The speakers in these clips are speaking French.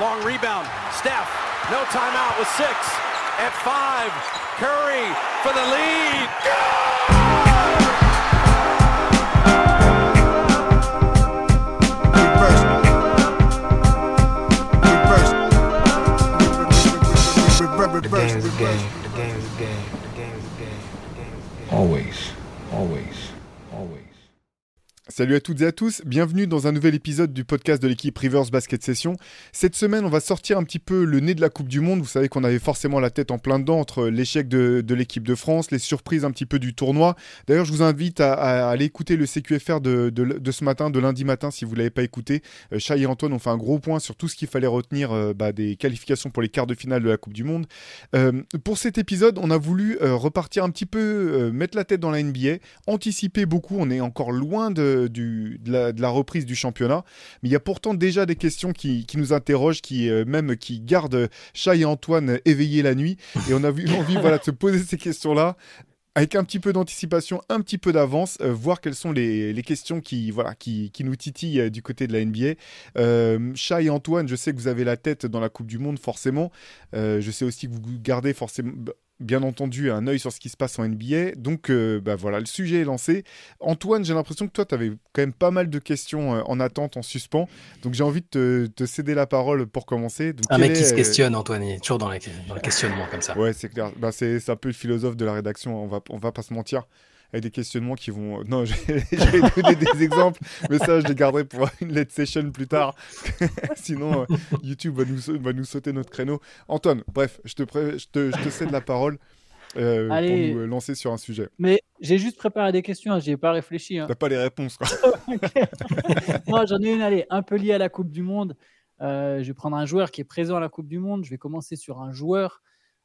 long rebound. Steph, no timeout with six. At five, Curry for the lead. Reverse. Reverse. Reverse. Always. Salut à toutes et à tous, bienvenue dans un nouvel épisode du podcast de l'équipe Rivers Basket Session. Cette semaine, on va sortir un petit peu le nez de la Coupe du Monde. Vous savez qu'on avait forcément la tête en plein dedans entre l'échec de, l'équipe de France, les surprises un petit peu du tournoi. D'ailleurs, je vous invite à, aller écouter le CQFR de, ce matin, de lundi matin, si vous ne l'avez pas écouté. Euh, Chai et Antoine ont fait un gros point sur tout ce qu'il fallait retenir euh, bah, des qualifications pour les quarts de finale de la Coupe du Monde. Euh, pour cet épisode, on a voulu repartir un petit peu, mettre la tête dans la NBA, anticiper beaucoup. On est encore loin de, de la reprise du championnat. Mais il y a pourtant déjà des questions qui, nous interrogent, qui euh, même qui gardent Chai et Antoine éveillés la nuit. Et on a eu envie voilà, de se poser ces questions-là avec un petit peu d'anticipation, un petit peu d'avance, euh, voir quelles sont les, questions qui, voilà, qui, nous titillent euh, du côté de la NBA. Euh, Chai et Antoine, je sais que vous avez la tête dans la Coupe du Monde, forcément. Je sais aussi que vous gardez forcément bien entendu un œil sur ce qui se passe en NBA. Donc euh, bah voilà, le sujet est lancé. Antoine, j'ai l'impression que toi, tu avais quand même pas mal de questions euh, en attente, en suspens. Donc j'ai envie de te, te, céder la parole pour commencer. Donc, un mec est... qui se questionne, Antoine, il est toujours dans, la, dans le questionnement comme ça. Ouais, c'est clair. Bah, c'est un peu le philosophe de la rédaction, on va, on va pas se mentir avec des questionnements qui vont. Non, j'ai donné des exemples, mais ça, je les garderai pour une let's session plus tard. Sinon, euh, YouTube va nous, va nous sauter notre créneau. Antoine, bref, je te, pré... je te, je te cède la parole. Euh, Allez. pour nous lancer sur un sujet. Mais j'ai juste préparé des questions, hein, j'y ai pas réfléchi. Hein. T'as pas les réponses, quoi. Moi, j'en ai une, allez, un peu liée à la Coupe du Monde. Euh, je vais prendre un joueur qui est présent à la Coupe du Monde. Je vais commencer sur un joueur.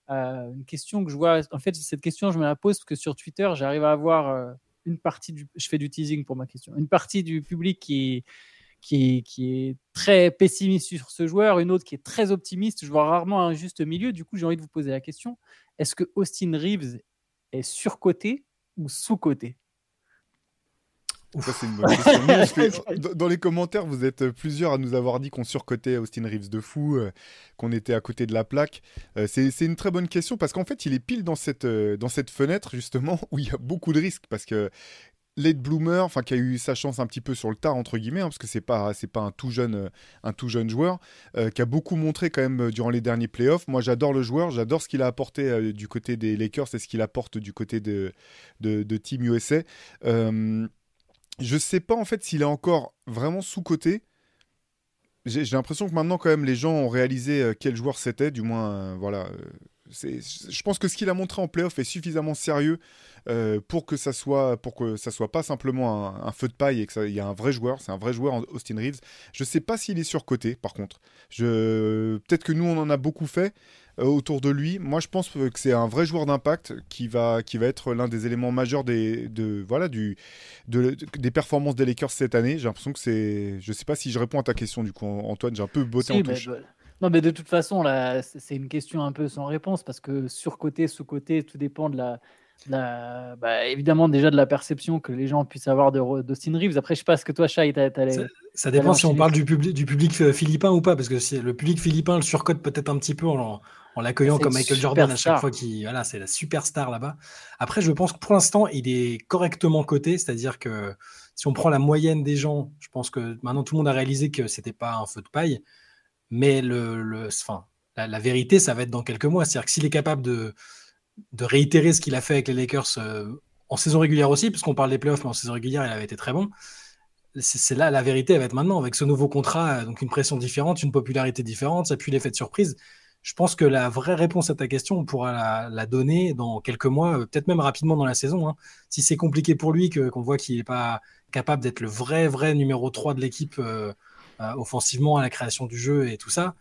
Euh, une question que je vois. En fait, cette question, je me la pose parce que sur Twitter, j'arrive à avoir euh, une partie du. Je fais du teasing pour ma question. Une partie du public qui, qui, qui est très pessimiste sur ce joueur, une autre qui est très optimiste. Je vois rarement un juste milieu. Du coup, j'ai envie de vous poser la question est-ce que Austin Reeves est surcoté ou sous-coté? Ça, c'est une bonne question. Nous, dans les commentaires, vous êtes plusieurs à nous avoir dit qu'on surcotait Austin Reeves de fou, euh, qu'on était à côté de la plaque. Euh, c'est une très bonne question parce qu'en fait, il est pile dans cette, euh, dans cette fenêtre, justement, où il y a beaucoup de risques parce que late bloomer, enfin qui a eu sa chance un petit peu sur le tard entre guillemets, hein, parce que c'est pas c'est pas un tout jeune un tout jeune joueur, euh, qui a beaucoup montré quand même durant les derniers playoffs. Moi j'adore le joueur, j'adore ce qu'il a apporté euh, du côté des Lakers et ce qu'il apporte du côté de, de, de Team USA. Euh, je sais pas en fait s'il est encore vraiment sous coté. J'ai l'impression que maintenant quand même les gens ont réalisé quel joueur c'était, du moins voilà. je pense que ce qu'il a montré en playoff est suffisamment sérieux euh, pour que ça soit pour que ça soit pas simplement un, feu de paille et que il y a un vrai joueur, c'est un vrai joueur Austin Reeves. Je sais pas s'il est surcoté par contre. Peut-être que nous on en a beaucoup fait euh, autour de lui. Moi je pense que c'est un vrai joueur d'impact qui va qui va être l'un des éléments majeurs des de voilà du de, des performances des Lakers cette année. J'ai l'impression que c'est je sais pas si je réponds à ta question du coup Antoine, j'ai un peu botté si, en touche. Bah, non, mais de toute façon, là, c'est une question un peu sans réponse parce que surcoté, sous-côté, tout dépend de la, la, bah, évidemment déjà de la perception que les gens puissent avoir d'Austin Reeves. Après, je sais pas ce que toi, Chai, t'allais. Ça, ça dépend si on parle du, public, du public philippin ou pas, parce que le public philippin le surcote peut-être un petit peu en, en l'accueillant comme Michael Jordan à chaque fois qui, voilà, c'est la superstar là-bas. Après, je pense que pour l'instant, il est correctement coté, c'est-à-dire que si on prend la moyenne des gens, je pense que maintenant tout le monde a réalisé que c'était pas un feu de paille, mais le, le enfin, la, la vérité, ça va être dans quelques mois. C'est-à-dire que s'il est capable de de réitérer ce qu'il a fait avec les Lakers euh, en saison régulière aussi, puisqu'on parle des playoffs, mais en saison régulière, il avait été très bon. C'est là la vérité, elle va être maintenant, avec ce nouveau contrat, donc une pression différente, une popularité différente, ça puis l'effet de surprise. Je pense que la vraie réponse à ta question, on pourra la, donner dans quelques mois, euh, peut-être même rapidement dans la saison. Hein. Si c'est compliqué pour lui, qu'on voit qu'il n'est pas capable d'être le vrai, vrai numéro 3 de l'équipe euh, euh, offensivement à la création du jeu et tout ça,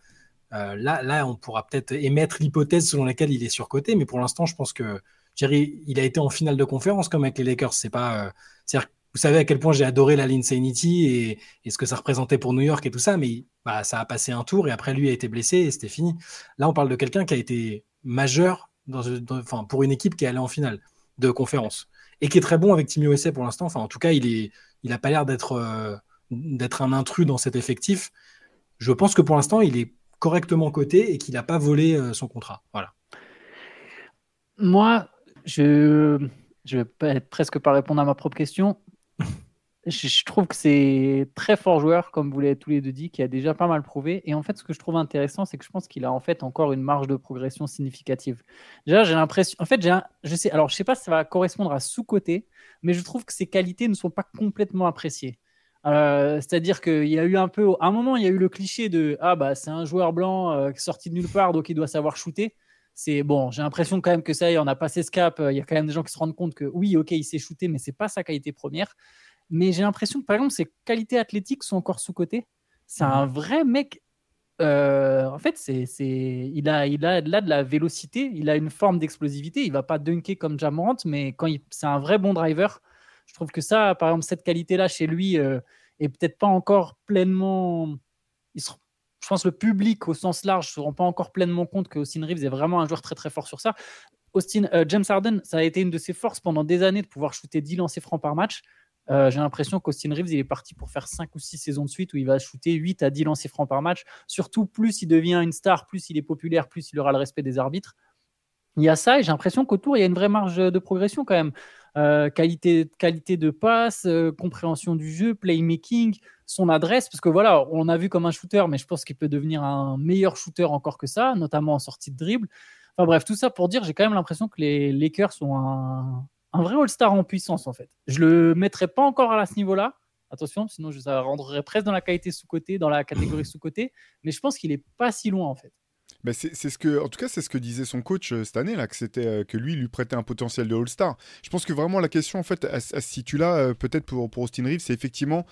là, là, on pourra peut-être émettre l'hypothèse selon laquelle il est surcoté, mais pour l'instant, je pense que Jerry, il a été en finale de conférence comme avec les Lakers. C'est pas, vous savez à quel point j'ai adoré la Linsanity et, ce que ça représentait pour New York et tout ça, mais bah, ça a passé un tour et après lui a été blessé et c'était fini. Là, on parle de quelqu'un qui a été majeur pour une équipe qui est allée en finale de conférence et qui est très bon avec Team USA pour l'instant. Enfin, en tout cas, il est, il pas l'air d'être, euh, d'être un intrus dans cet effectif. Je pense que pour l'instant, il est correctement coté et qu'il n'a pas volé son contrat. Voilà. Moi, je je vais presque pas répondre à ma propre question. Je, trouve que c'est très fort joueur, comme vous l'avez tous les deux dit, qui a déjà pas mal prouvé. Et en fait, ce que je trouve intéressant, c'est que je pense qu'il a en fait encore une marge de progression significative. Déjà, j'ai l'impression, en fait, j'ai je sais, alors je sais pas si ça va correspondre à sous-côté, mais je trouve que ses qualités ne sont pas complètement appréciées. Euh, c'est-à-dire qu'il y a eu un peu, à un moment, il y a eu le cliché de ah bah c'est un joueur blanc euh, sorti de nulle part, donc il doit savoir shooter c'est bon, j'ai l'impression quand même que ça y est, on a passé ce cap. Il y a quand même des gens qui se rendent compte que oui, ok, il s'est shooté, mais c'est pas sa qualité première. Mais j'ai l'impression que par exemple, ses qualités athlétiques sont encore sous-côté. C'est un mhm. vrai mec. Euh, en fait, c'est, il, a, il a là de la vélocité, il a une forme d'explosivité. Il va pas dunker comme Jamorant, mais quand c'est un vrai bon driver. Je trouve que ça, par exemple, cette qualité-là chez lui euh, est peut-être pas encore pleinement. Il se, je pense que le public au sens large ne se rend pas encore pleinement compte que Austin Reeves est vraiment un joueur très très fort sur ça. Austin, euh, James Harden, ça a été une de ses forces pendant des années de pouvoir shooter 10 lancers francs par match. Euh, j'ai l'impression qu'Austin Reeves, il est parti pour faire 5 ou 6 saisons de suite où il va shooter 8 à 10 lancers francs par match. Surtout, plus il devient une star, plus il est populaire, plus il aura le respect des arbitres. Il y a ça et j'ai l'impression qu'autour, il y a une vraie marge de progression quand même. Euh, qualité, qualité de passe, compréhension du jeu, playmaking, son adresse, parce que voilà, on a vu comme un shooter, mais je pense qu'il peut devenir un meilleur shooter encore que ça, notamment en sortie de dribble. Enfin bref, tout ça pour dire, j'ai quand même l'impression que les Lakers sont un, vrai All-Star en puissance en fait. Je le mettrai pas encore à ce niveau-là. Attention, sinon je ça rentrerait presque dans la qualité sous-côté, dans la catégorie sous-côté, mais je pense qu'il est pas si loin en fait. Bah, c'est ce que, en tout cas, c'est ce que disait son coach euh, cette année là, que c'était euh, que lui lui prêtait un potentiel de All-Star. Je pense que vraiment la question en fait, à, ce situe-là, euh, peut-être pour pour Austin Reeves, c'est effectivement,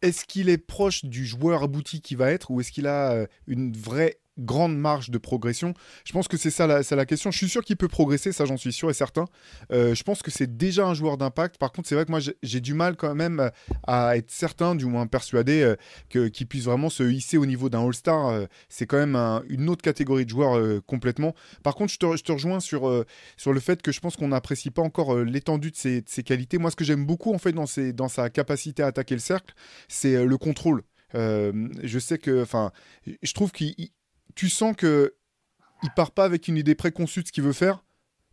est-ce qu'il est proche du joueur abouti qui va être, ou est-ce qu'il a une vraie grande marge de progression Je pense que c'est ça la, la, question. Je suis sûr qu'il peut progresser, ça j'en suis sûr et certain. Euh, je pense que c'est déjà un joueur d'impact. Par contre, c'est vrai que moi j'ai du mal quand même à être certain, du moins persuadé, euh, que qu'il puisse vraiment se hisser au niveau d'un All-Star. Euh, c'est quand même une autre catégorie de joueurs complètement. Par contre, je te, rejoins sur, sur le fait que je pense qu'on n'apprécie pas encore l'étendue de ses, qualités. Moi, ce que j'aime beaucoup en fait dans sa capacité à attaquer le cercle, c'est le contrôle. je sais que, enfin, je trouve qu'il tu sens que il part pas avec une idée préconçue de ce qu'il veut faire.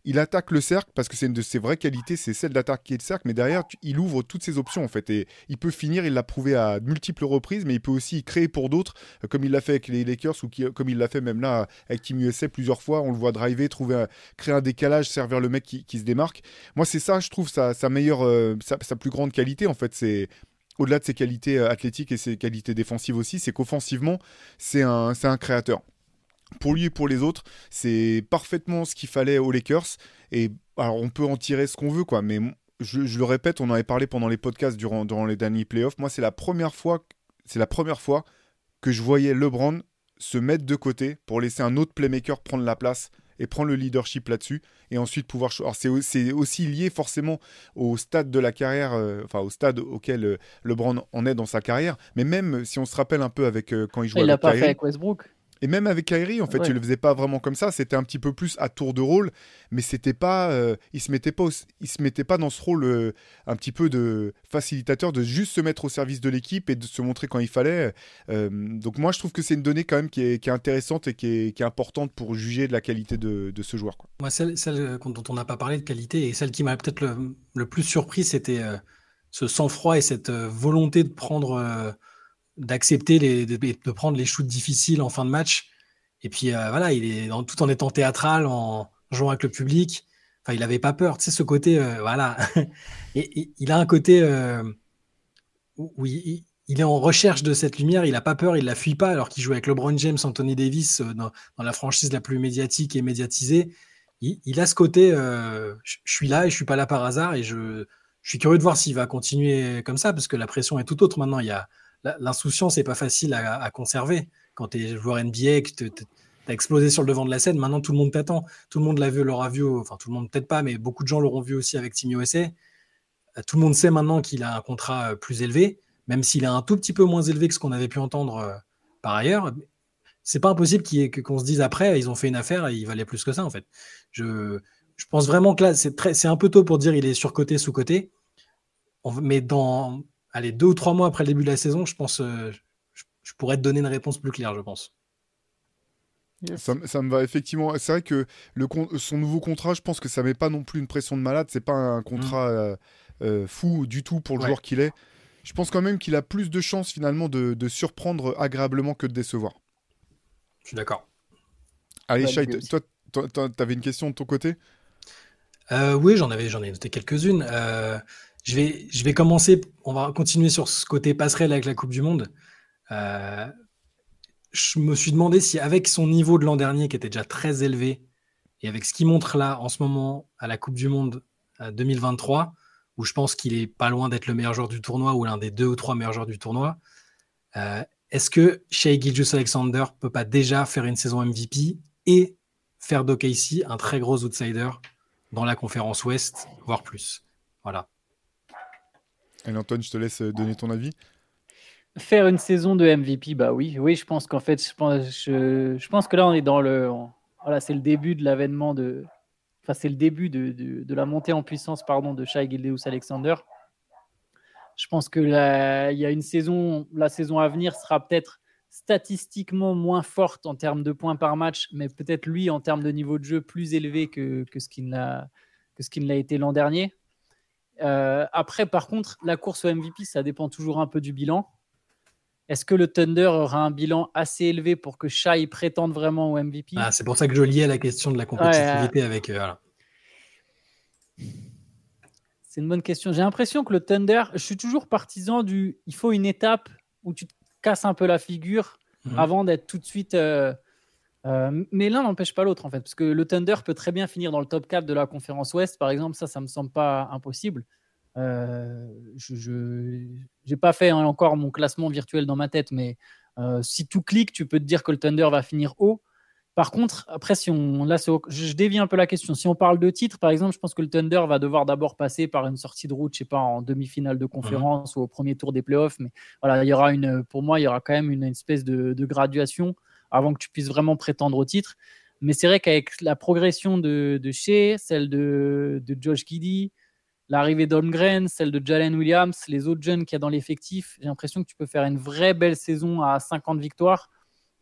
Il attaque le cercle parce que c'est une de ses vraies qualités, c'est celle d'attaquer le cercle. Mais derrière, il ouvre toutes ses options en fait. Et il peut finir, il l'a prouvé à multiples reprises, mais il peut aussi créer pour d'autres, euh, comme il l'a fait avec les Lakers ou comme il l'a fait même là avec Team USA plusieurs fois. On le voit driver, trouver, créer un décalage, servir le mec qui, se démarque. Moi, c'est ça, je trouve, sa, meilleure, euh, sa, plus grande qualité en fait. C'est au-delà de ses qualités euh, athlétiques et ses qualités défensives aussi, c'est qu'offensivement, c'est un créateur pour lui et pour les autres, c'est parfaitement ce qu'il fallait aux Lakers. Et alors, on peut en tirer ce qu'on veut, quoi. Mais je, le répète, on en avait parlé pendant les podcasts durant, durant les derniers playoffs. Moi, c'est la première fois, c'est la première fois que je voyais LeBron se mettre de côté pour laisser un autre playmaker prendre la place et prendre le leadership là-dessus et ensuite pouvoir c'est aussi lié forcément au stade de la carrière euh, enfin au stade auquel euh, LeBron en est dans sa carrière mais même si on se rappelle un peu avec euh, quand il jouait il l'a pas fait avec Westbrook et même avec Kyrie, en fait, tu le faisais pas vraiment comme ça. C'était un petit peu plus à tour de rôle, mais c'était pas, euh, il se mettait pas, il se mettait pas dans ce rôle euh, un petit peu de facilitateur, de juste se mettre au service de l'équipe et de se montrer quand il fallait. Euh, donc moi, je trouve que c'est une donnée quand même qui est, intéressante et qui est, importante pour juger de la qualité de, ce joueur. Moi, celle, dont on n'a pas parlé de qualité et celle qui m'a peut-être le, le, plus surpris, c'était ce sang-froid et cette volonté de prendre d'accepter de, prendre les shoots difficiles en fin de match. Et puis euh, voilà, il est tout en étant théâtral, en jouant avec le public. Enfin, il avait pas peur. Tu sais, ce côté, euh, voilà. et, il a un côté euh, où il, est en recherche de cette lumière. Il a pas peur, il la fuit pas, alors qu'il joue avec LeBron James, Anthony Davis dans, la franchise la plus médiatique et médiatisée. Il, a ce côté, je suis là et je suis pas là par hasard. Et je, je suis curieux de voir s'il va continuer comme ça, parce que la pression est tout autre maintenant. Il y a l'insouciance n'est pas facile à, conserver. Quand tu es joueur NBA, que tu as explosé sur le devant de la scène, maintenant tout le monde t'attend. Tout le monde l'a vu, l'aura vu, enfin tout le monde peut-être pas, mais beaucoup de gens l'auront vu aussi avec Team USA. Euh, tout le monde sait maintenant qu'il a un contrat euh, plus élevé, même s'il est un tout petit peu moins élevé que ce qu'on avait pu entendre euh, par ailleurs. C'est pas impossible qu'on se dise après, ils ont fait une affaire et il valait plus que ça en fait. Je, je pense vraiment que là, c'est un peu tôt pour dire il est surcoté, sous-coté. Mais dans, allez, deux ou trois mois après le début de la saison, je pense, euh, je, pourrais te donner une réponse plus claire, je pense. Ça, me va effectivement. C'est vrai que le, son nouveau contrat, je pense que ça met pas non plus une pression de malade. C'est pas un contrat mm. euh, euh, fou du tout pour le joueur qu'il est. Je pense quand même qu'il a plus de chances finalement de, surprendre agréablement que de décevoir. Je suis d'accord. Allez, Shai, toi, tu avais une question de ton côté? Euh, Oui, j'en avais, j'en ai noté quelques-unes. Je, vais, je vais commencer, on va continuer sur ce côté passerelle avec la Coupe du Monde. Euh, je me suis demandé si, avec son niveau de l'an dernier, qui était déjà très élevé, et avec ce qu'il montre là en ce moment à la Coupe du Monde 2023, où je pense qu'il est pas loin d'être le meilleur joueur du tournoi ou l'un des deux ou trois meilleurs joueurs du tournoi, euh, est-ce que Shea Gilgis Alexander peut pas déjà faire une saison MVP et faire d'OKC un très gros outsider dans la conférence Ouest, voire plus? Voilà. Et Antoine, je te laisse donner ton avis. Faire une saison de MVP, bah oui, oui, je pense qu'en fait, je pense, que là, on est dans le, voilà, c'est le début de l'avènement de, enfin, c'est le début de, de, la montée en puissance, pardon, de Shai Gildeus Alexander. Je pense que là, il y a une saison, la saison à venir sera peut-être statistiquement moins forte en termes de points par match, mais peut-être lui en termes de niveau de jeu plus élevé que, que ce qu'il n'a que ce l'a été l'an dernier. Euh, après, par contre, la course au MVP, ça dépend toujours un peu du bilan. Est-ce que le Thunder aura un bilan assez élevé pour que Shai prétende vraiment au MVP ah, C'est pour ça que je liais la question de la compétitivité avec. Euh, c'est une bonne question. J'ai l'impression que le Thunder, je suis toujours partisan du. Il faut une étape où tu te casses un peu la figure mhm. avant d'être tout de suite. Euh, euh, mais l'un n'empêche pas l'autre en fait, parce que le Thunder peut très bien finir dans le top 4 de la conférence Ouest, par exemple. Ça, ça me semble pas impossible. Euh, je n'ai pas fait encore mon classement virtuel dans ma tête, mais euh, si tout clique, tu peux te dire que le Thunder va finir haut. Par contre, après, si on, là, je dévie un peu la question. Si on parle de titre, par exemple, je pense que le Thunder va devoir d'abord passer par une sortie de route, je sais pas, en demi-finale de conférence ou au premier tour des playoffs. Mais voilà, il y aura une, pour moi, il y aura quand même une, espèce de, graduation avant que tu puisses vraiment prétendre au titre. Mais c'est vrai qu'avec la progression de, de Shea, celle de, de Josh Giddy, l'arrivée d'Holmgren, celle de Jalen Williams, les autres jeunes qu'il y a dans l'effectif, j'ai l'impression que tu peux faire une vraie belle saison à 50 victoires.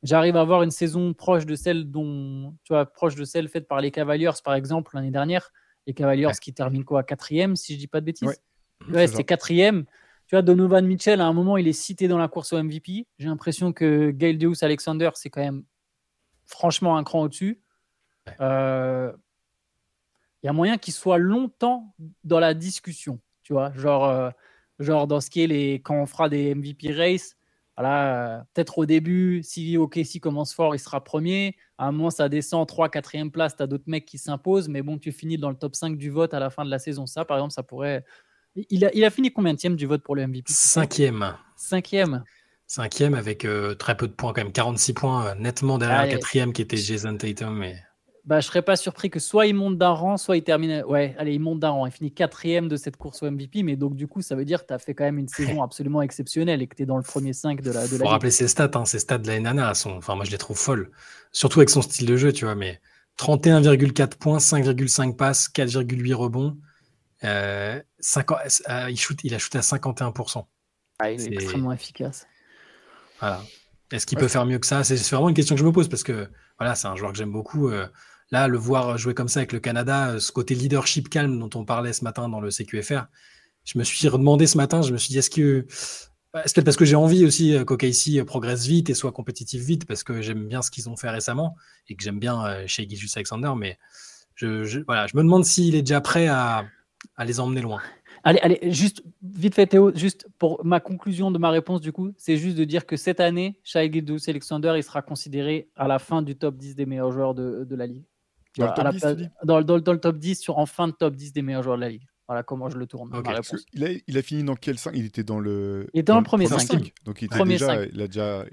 J'arrive à avoir une saison proche de celle dont, tu vois, proche de celle faite par les Cavaliers, par exemple, l'année dernière. Les Cavaliers qui terminent quoi Quatrième, si je dis pas de bêtises? Ouais, c'est quatrième. Tu vois, Donovan Mitchell, à un moment, il est cité dans la course au MVP. J'ai l'impression que Gail Deus Alexander, c'est quand même franchement un cran au-dessus. Euh, il y a moyen qu'il soit longtemps dans la discussion, tu vois, genre, euh, genre dans ce qui est les, quand on fera des MVP race, voilà, euh, peut-être au début, si OKC commence fort, il sera premier. À un moment, ça descend 3 4 place, tu as d'autres mecs qui s'imposent, mais bon, tu finis dans le top 5 du vote à la fin de la saison. Ça, par exemple, ça pourrait. Il a, il a fini combien de du vote pour le MVP Cinquième. Cinquième. Cinquième avec euh, très peu de points, quand même 46 points, nettement derrière ah, le quatrième qui était Jason Tatum. Mais bah, je serais pas surpris que soit il monte d'un rang, soit il termine. Ouais, allez, il monte d'un rang. Il finit quatrième de cette course au MVP, mais donc du coup, ça veut dire que tu as fait quand même une saison absolument exceptionnelle et que tu es dans le premier 5 de la. De Faut rappeler ses stats, hein, ses stats de la NANA sont. Enfin, moi, je les trouve folles. Surtout avec son style de jeu, tu vois, mais 31,4 points, 5,5 passes, 4,8 rebonds. Euh, euh, il, shoot, il a shooté à 51%. Ah, il est, extrêmement efficace. Voilà. Est-ce qu'il peut faire mieux que ça? C'est vraiment une question que je me pose parce que voilà, c'est un joueur que j'aime beaucoup. Euh, là, le voir jouer comme ça avec le Canada, euh, ce côté leadership calme dont on parlait ce matin dans le CQFR, je me suis demandé ce matin, je me suis dit, est-ce que. C'est peut-être parce que j'ai envie aussi euh, qu'OKC progresse vite et soit compétitif vite, parce que j'aime bien ce qu'ils ont fait récemment et que j'aime bien chez Gilles Alexander, mais je, voilà, je me demande s'il est déjà prêt à, à les emmener loin. Allez, allez, juste vite fait Théo, juste pour ma conclusion de ma réponse du coup, c'est juste de dire que cette année, Shai Gilgeous Alexander, il sera considéré à la fin du top 10 des meilleurs joueurs de, de la ligue. Dans, le top 10, dans, dans, le top 10, sur, en fin de top 10 des meilleurs joueurs de la ligue. Voilà comment je le tourne. il, a, il, a, fini dans quel 5 Il était dans le. Il était dans, le premier 5. Donc il, était déjà, il a déjà.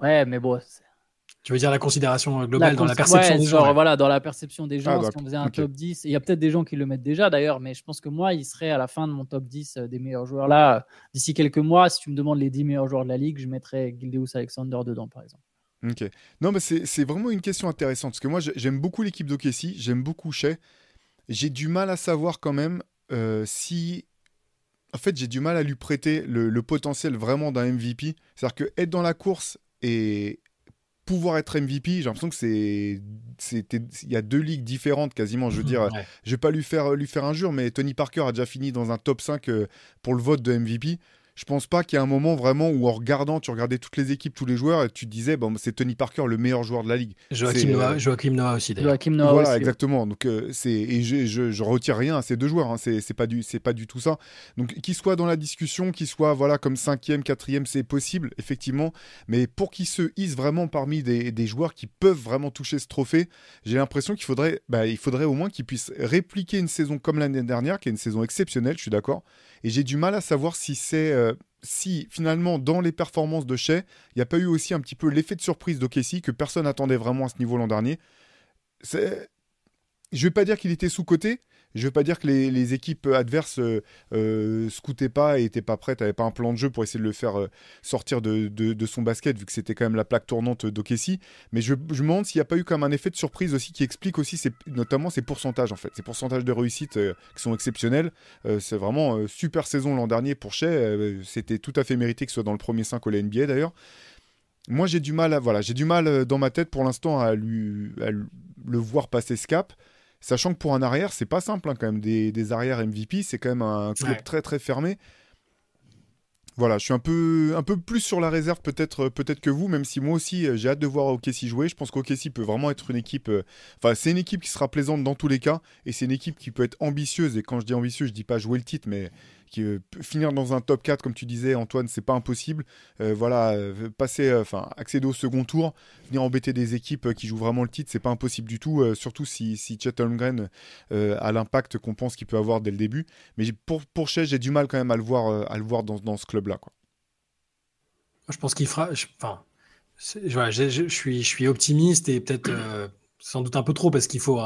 Ouais, mais bon. Tu veux dire la considération globale dans la perception des gens Voilà, dans la perception des gens, ah, si on faisait un top 10, il y a peut-être des gens qui le mettent déjà d'ailleurs, mais je pense que moi, il serait à la fin de mon top 10 euh, des meilleurs joueurs. Là, d'ici quelques mois, si tu me demandes les 10 meilleurs joueurs de la ligue, je mettrais Gildeus Alexander dedans, par exemple. Ok. Non, mais c'est vraiment une question intéressante parce que moi, j'aime beaucoup l'équipe d'Okessi, j'aime beaucoup Shea. J'ai du mal à savoir quand même euh, si. En fait, j'ai du mal à lui prêter le, le potentiel vraiment d'un MVP. C'est-à-dire que être dans la course et pouvoir être MVP, j'ai l'impression que c'est il y a deux ligues différentes quasiment. Je veux dire, je vais pas lui faire lui faire injure, mais Tony Parker a déjà fini dans un top 5 pour le vote de MVP je pense pas qu'il y ait un moment vraiment où en regardant, tu regardais toutes les équipes, tous les joueurs, et tu te disais, bon, c'est Tony Parker le meilleur joueur de la ligue. Joachim Noah, euh, Joachim Noah aussi. Joachim Noah voilà, exactement. Donc euh, c'est et je, je, je, retire rien à ces deux joueurs. Hein. C'est pas du c'est pas du tout ça. Donc qu'il soit dans la discussion, qu'il soit voilà comme cinquième, quatrième, c'est possible effectivement. Mais pour qu'il se hisse vraiment parmi des, des, joueurs qui peuvent vraiment toucher ce trophée, j'ai l'impression qu'il faudrait bah, il faudrait au moins qu'il puisse répliquer une saison comme l'année dernière, qui est une saison exceptionnelle. Je suis d'accord. Et j'ai du mal à savoir si c'est euh, si finalement dans les performances de Shea, il n'y a pas eu aussi un petit peu l'effet de surprise d'Okessi que personne n'attendait vraiment à ce niveau l'an dernier. Je ne vais pas dire qu'il était sous-coté, je ne veux pas dire que les, équipes adverses euh, euh, scoutaient pas et n'étaient pas prêtes, n'avaient pas un plan de jeu pour essayer de le faire euh, sortir de, son basket, vu que c'était quand même la plaque tournante d'Okessi. Mais je, me demande s'il n'y a pas eu comme un effet de surprise aussi qui explique aussi notamment ses pourcentages en fait. Ses pourcentages de réussite qui sont exceptionnels. c'est vraiment super saison l'an dernier pour Shea. c'était tout à fait mérité que ce soit dans le premier 5 au NBA d'ailleurs. Moi j'ai du mal à, voilà, j'ai du mal dans ma tête pour l'instant à, à le voir passer ce cap. Sachant que pour un arrière, c'est pas simple hein, quand même. Des, arrières MVP, c'est quand même un club très très fermé. Voilà, je suis un peu, un peu plus sur la réserve peut-être peut que vous, même si moi aussi euh, j'ai hâte de voir OKC jouer. Je pense qu'OKC peut vraiment être une équipe. Euh, enfin, c'est une équipe qui sera plaisante dans tous les cas, et c'est une équipe qui peut être ambitieuse. Et quand je dis ambitieuse, je dis pas jouer le titre, mais qui euh, finir dans un top 4 comme tu disais Antoine c'est pas impossible. Euh, voilà euh, passer enfin accéder au second tour venir embêter des équipes qui jouent vraiment le titre c'est pas impossible du tout surtout si si Chet a l'impact qu'on pense qu'il peut avoir dès le début. Mais pour pour j'ai du mal quand même à le voir à le voir dans, dans ce club là quoi je pense qu'il fera enfin je, je, suis je suis optimiste et peut-être sans doute un peu trop parce qu'il faut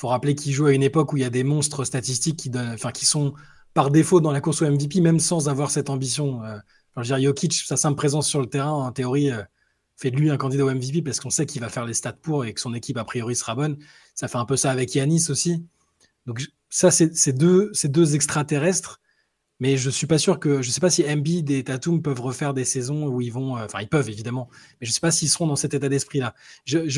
faut rappeler qu'il joue à une époque où il y a des monstres statistiques qui, enfin, qui sont par défaut dans la course au MVP, même sans avoir cette ambition. Euh, je veux dire, Jokic, sa simple présence sur le terrain, en théorie, euh, fait de lui un candidat au MVP parce qu'on sait qu'il va faire les stats pour et que son équipe, a priori, sera bonne. Ça fait un peu ça avec Yanis aussi. Donc, ça, c'est deux, deux extraterrestres. Mais je suis pas sûr que. Je sais pas si Embiid et Tatum peuvent refaire des saisons où ils vont. Euh, enfin, ils peuvent, évidemment. Mais je sais pas s'ils seront dans cet état d'esprit-là.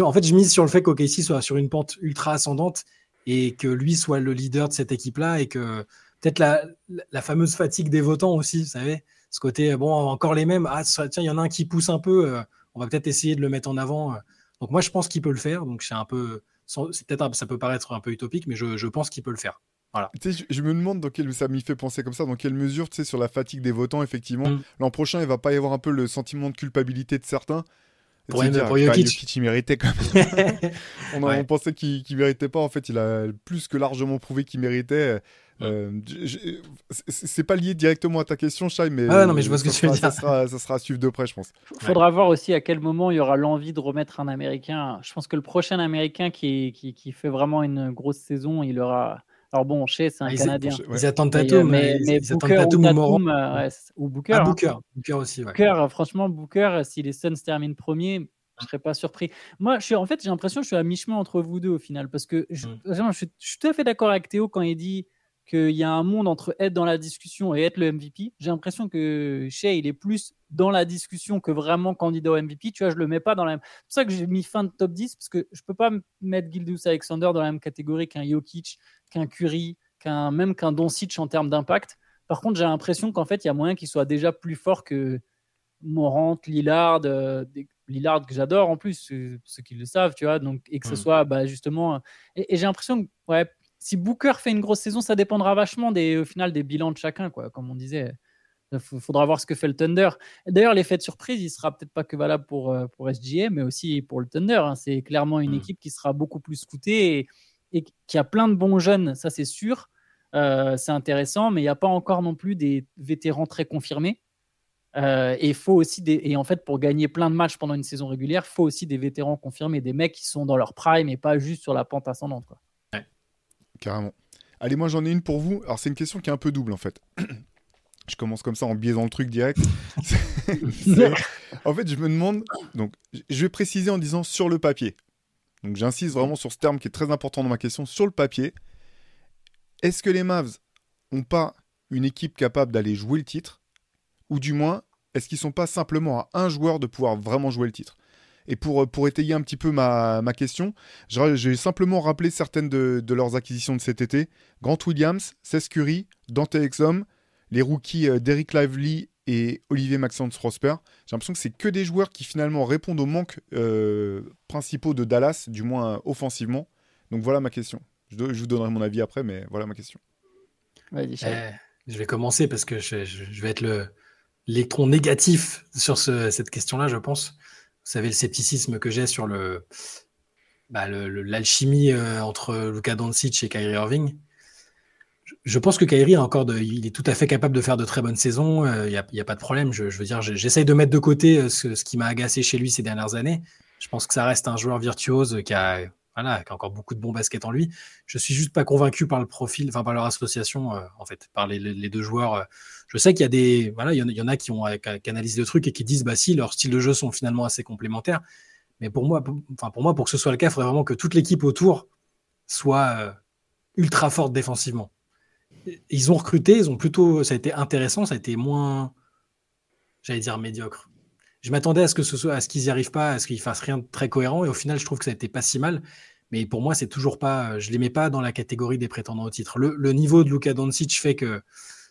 en fait, je mise sur le fait qu'OKC soit sur une pente ultra ascendante et que lui soit le leader de cette équipe-là et que peut-être la, fameuse fatigue des votants aussi, vous savez, ce côté, bon, encore les mêmes, ah, tiens, il y en a un qui pousse un peu, euh, on va peut-être essayer de le mettre en avant. Euh. Donc moi, je pense qu'il peut le faire, donc c'est un peu, c'est peut-être, ça peut paraître un peu utopique, mais je, pense qu'il peut le faire. Voilà. Sais, je, me demande dans quelle ça m'y fait penser comme ça, dans quelle mesure, tu sais, sur la fatigue des votants, effectivement, mm. l'an prochain, il va pas y avoir un peu le sentiment de culpabilité de certains. Pour, dire, pour Jokic. il méritait quand même. on, pensait qu'il ne méritait pas. En fait, il a plus que largement prouvé qu'il méritait. Euh, c'est pas lié directement à ta question, Shai, mais, ah non, mais je vois ce que tu veux dire. Ça sera, ça sera à suivre de près, je pense. Il faudra voir aussi à quel moment il y aura l'envie de remettre un Américain. Je pense que le prochain Américain qui, qui, qui fait vraiment une grosse saison, il aura. Alors bon, Shea, c'est un ah, Canadien. Ils attendent Tatum, mais, mais, Booker ou, Tatum, euh, ou, Booker. Ah, hein. Booker. Booker aussi. Booker, franchement, Booker, si les Suns terminent premier, je serais pas surpris. Moi, je suis en fait, j'ai l'impression que je suis à mi-chemin entre vous deux au final, parce que je, mm. je, suis, je, suis, tout à fait d'accord avec Théo quand il dit qu'il y a un monde entre être dans la discussion et être le MVP. J'ai l'impression que Shea, il est plus dans la discussion que vraiment candidat au MVP. Tu vois, je le mets pas dans la même. C'est pour ça que j'ai mis fin de top 10, parce que je peux pas mettre Gildus Alexander dans la même catégorie qu'un Jokic, qu'un Curry, qu'un même qu'un Doncic en termes d'impact. Par contre, j'ai l'impression qu'en fait, il y a moyen qu'il soit déjà plus fort que Morant, Lillard, euh, Lillard que j'adore en plus, ceux qui le savent, tu vois, donc, et que ce mm. soit bah, justement. Et, et j'ai l'impression que, ouais, si Booker fait une grosse saison, ça dépendra vachement des, au final des bilans de chacun, quoi, comme on disait. Il faudra voir ce que fait le Thunder. D'ailleurs, l'effet de surprise, il sera peut-être pas que valable pour, euh, pour SGA, mais aussi pour le Thunder. Hein. C'est clairement une hmm. équipe qui sera beaucoup plus scoutée et, qui a plein de bons jeunes, ça c'est sûr. Euh, c'est intéressant, mais il n'y a pas encore non plus des vétérans très confirmés. Euh, et faut aussi des, et en fait pour gagner plein de matchs pendant une saison régulière, faut aussi des vétérans confirmés, des mecs qui sont dans leur prime et pas juste sur la pente ascendante. Quoi carrément. Allez, moi j'en ai une pour vous. Alors c'est une question qui est un peu double en fait. je commence comme ça en biaisant le truc direct. en fait, je me demande. Donc, je vais préciser en disant sur le papier. Donc, j'insiste vraiment sur ce terme qui est très important dans ma question. Sur le papier, est-ce que les Mavs ont pas une équipe capable d'aller jouer le titre? Ou du moins, est-ce qu'ils sont pas simplement à un joueur de pouvoir vraiment jouer le titre? Et pour, pour étayer un petit peu ma, ma question, j'ai simplement rappelé certaines de, de, leurs acquisitions de cet été. Grant Williams, Cesc Curry, Dante Exum, les rookies euh, Derek Lively et Olivier Maxence Rosper. J'ai l'impression que c'est que des joueurs qui finalement répondent aux manques euh, principaux de Dallas, du moins offensivement. Donc voilà ma question. Je, je, vous donnerai mon avis après, mais voilà ma question. Eh, je vais commencer parce que je, je vais être le, l'électron négatif sur cette question-là, je pense. Vous savez le scepticisme que j'ai sur le, bah, l'alchimie euh, entre Luka Doncic et Kyrie Irving. Je, pense que Kyrie a encore il est tout à fait capable de faire de très bonnes saisons. Il euh, n'y a, pas de problème. Je, veux dire, j'essaye de mettre de côté euh, ce qui m'a agacé chez lui ces dernières années. Je pense que ça reste un joueur virtuose qui a voilà, qui a encore beaucoup de bons baskets en lui. Je suis juste pas convaincu par le profil, enfin par leur association, euh, en fait, par les, deux joueurs. Euh. Je sais qu'il y a des, voilà, il y, en, a qui ont le truc et qui disent, bah si, leurs styles de jeu sont finalement assez complémentaires. Mais pour moi, pour, pour moi, pour que ce soit le cas, il faudrait vraiment que toute l'équipe autour soit euh, ultra forte défensivement. Ils ont recruté, ils ont plutôt, ça a été intéressant, ça a été moins, j'allais dire médiocre je m'attendais à ce que ce soit, à ce qu'ils n'y arrivent pas, à ce qu'ils fassent rien de très cohérent. Et au final, je trouve que ça a été pas si mal. Mais pour moi, c'est toujours pas, je les mets pas dans la catégorie des prétendants au titre. Le, niveau de Luka Doncic fait que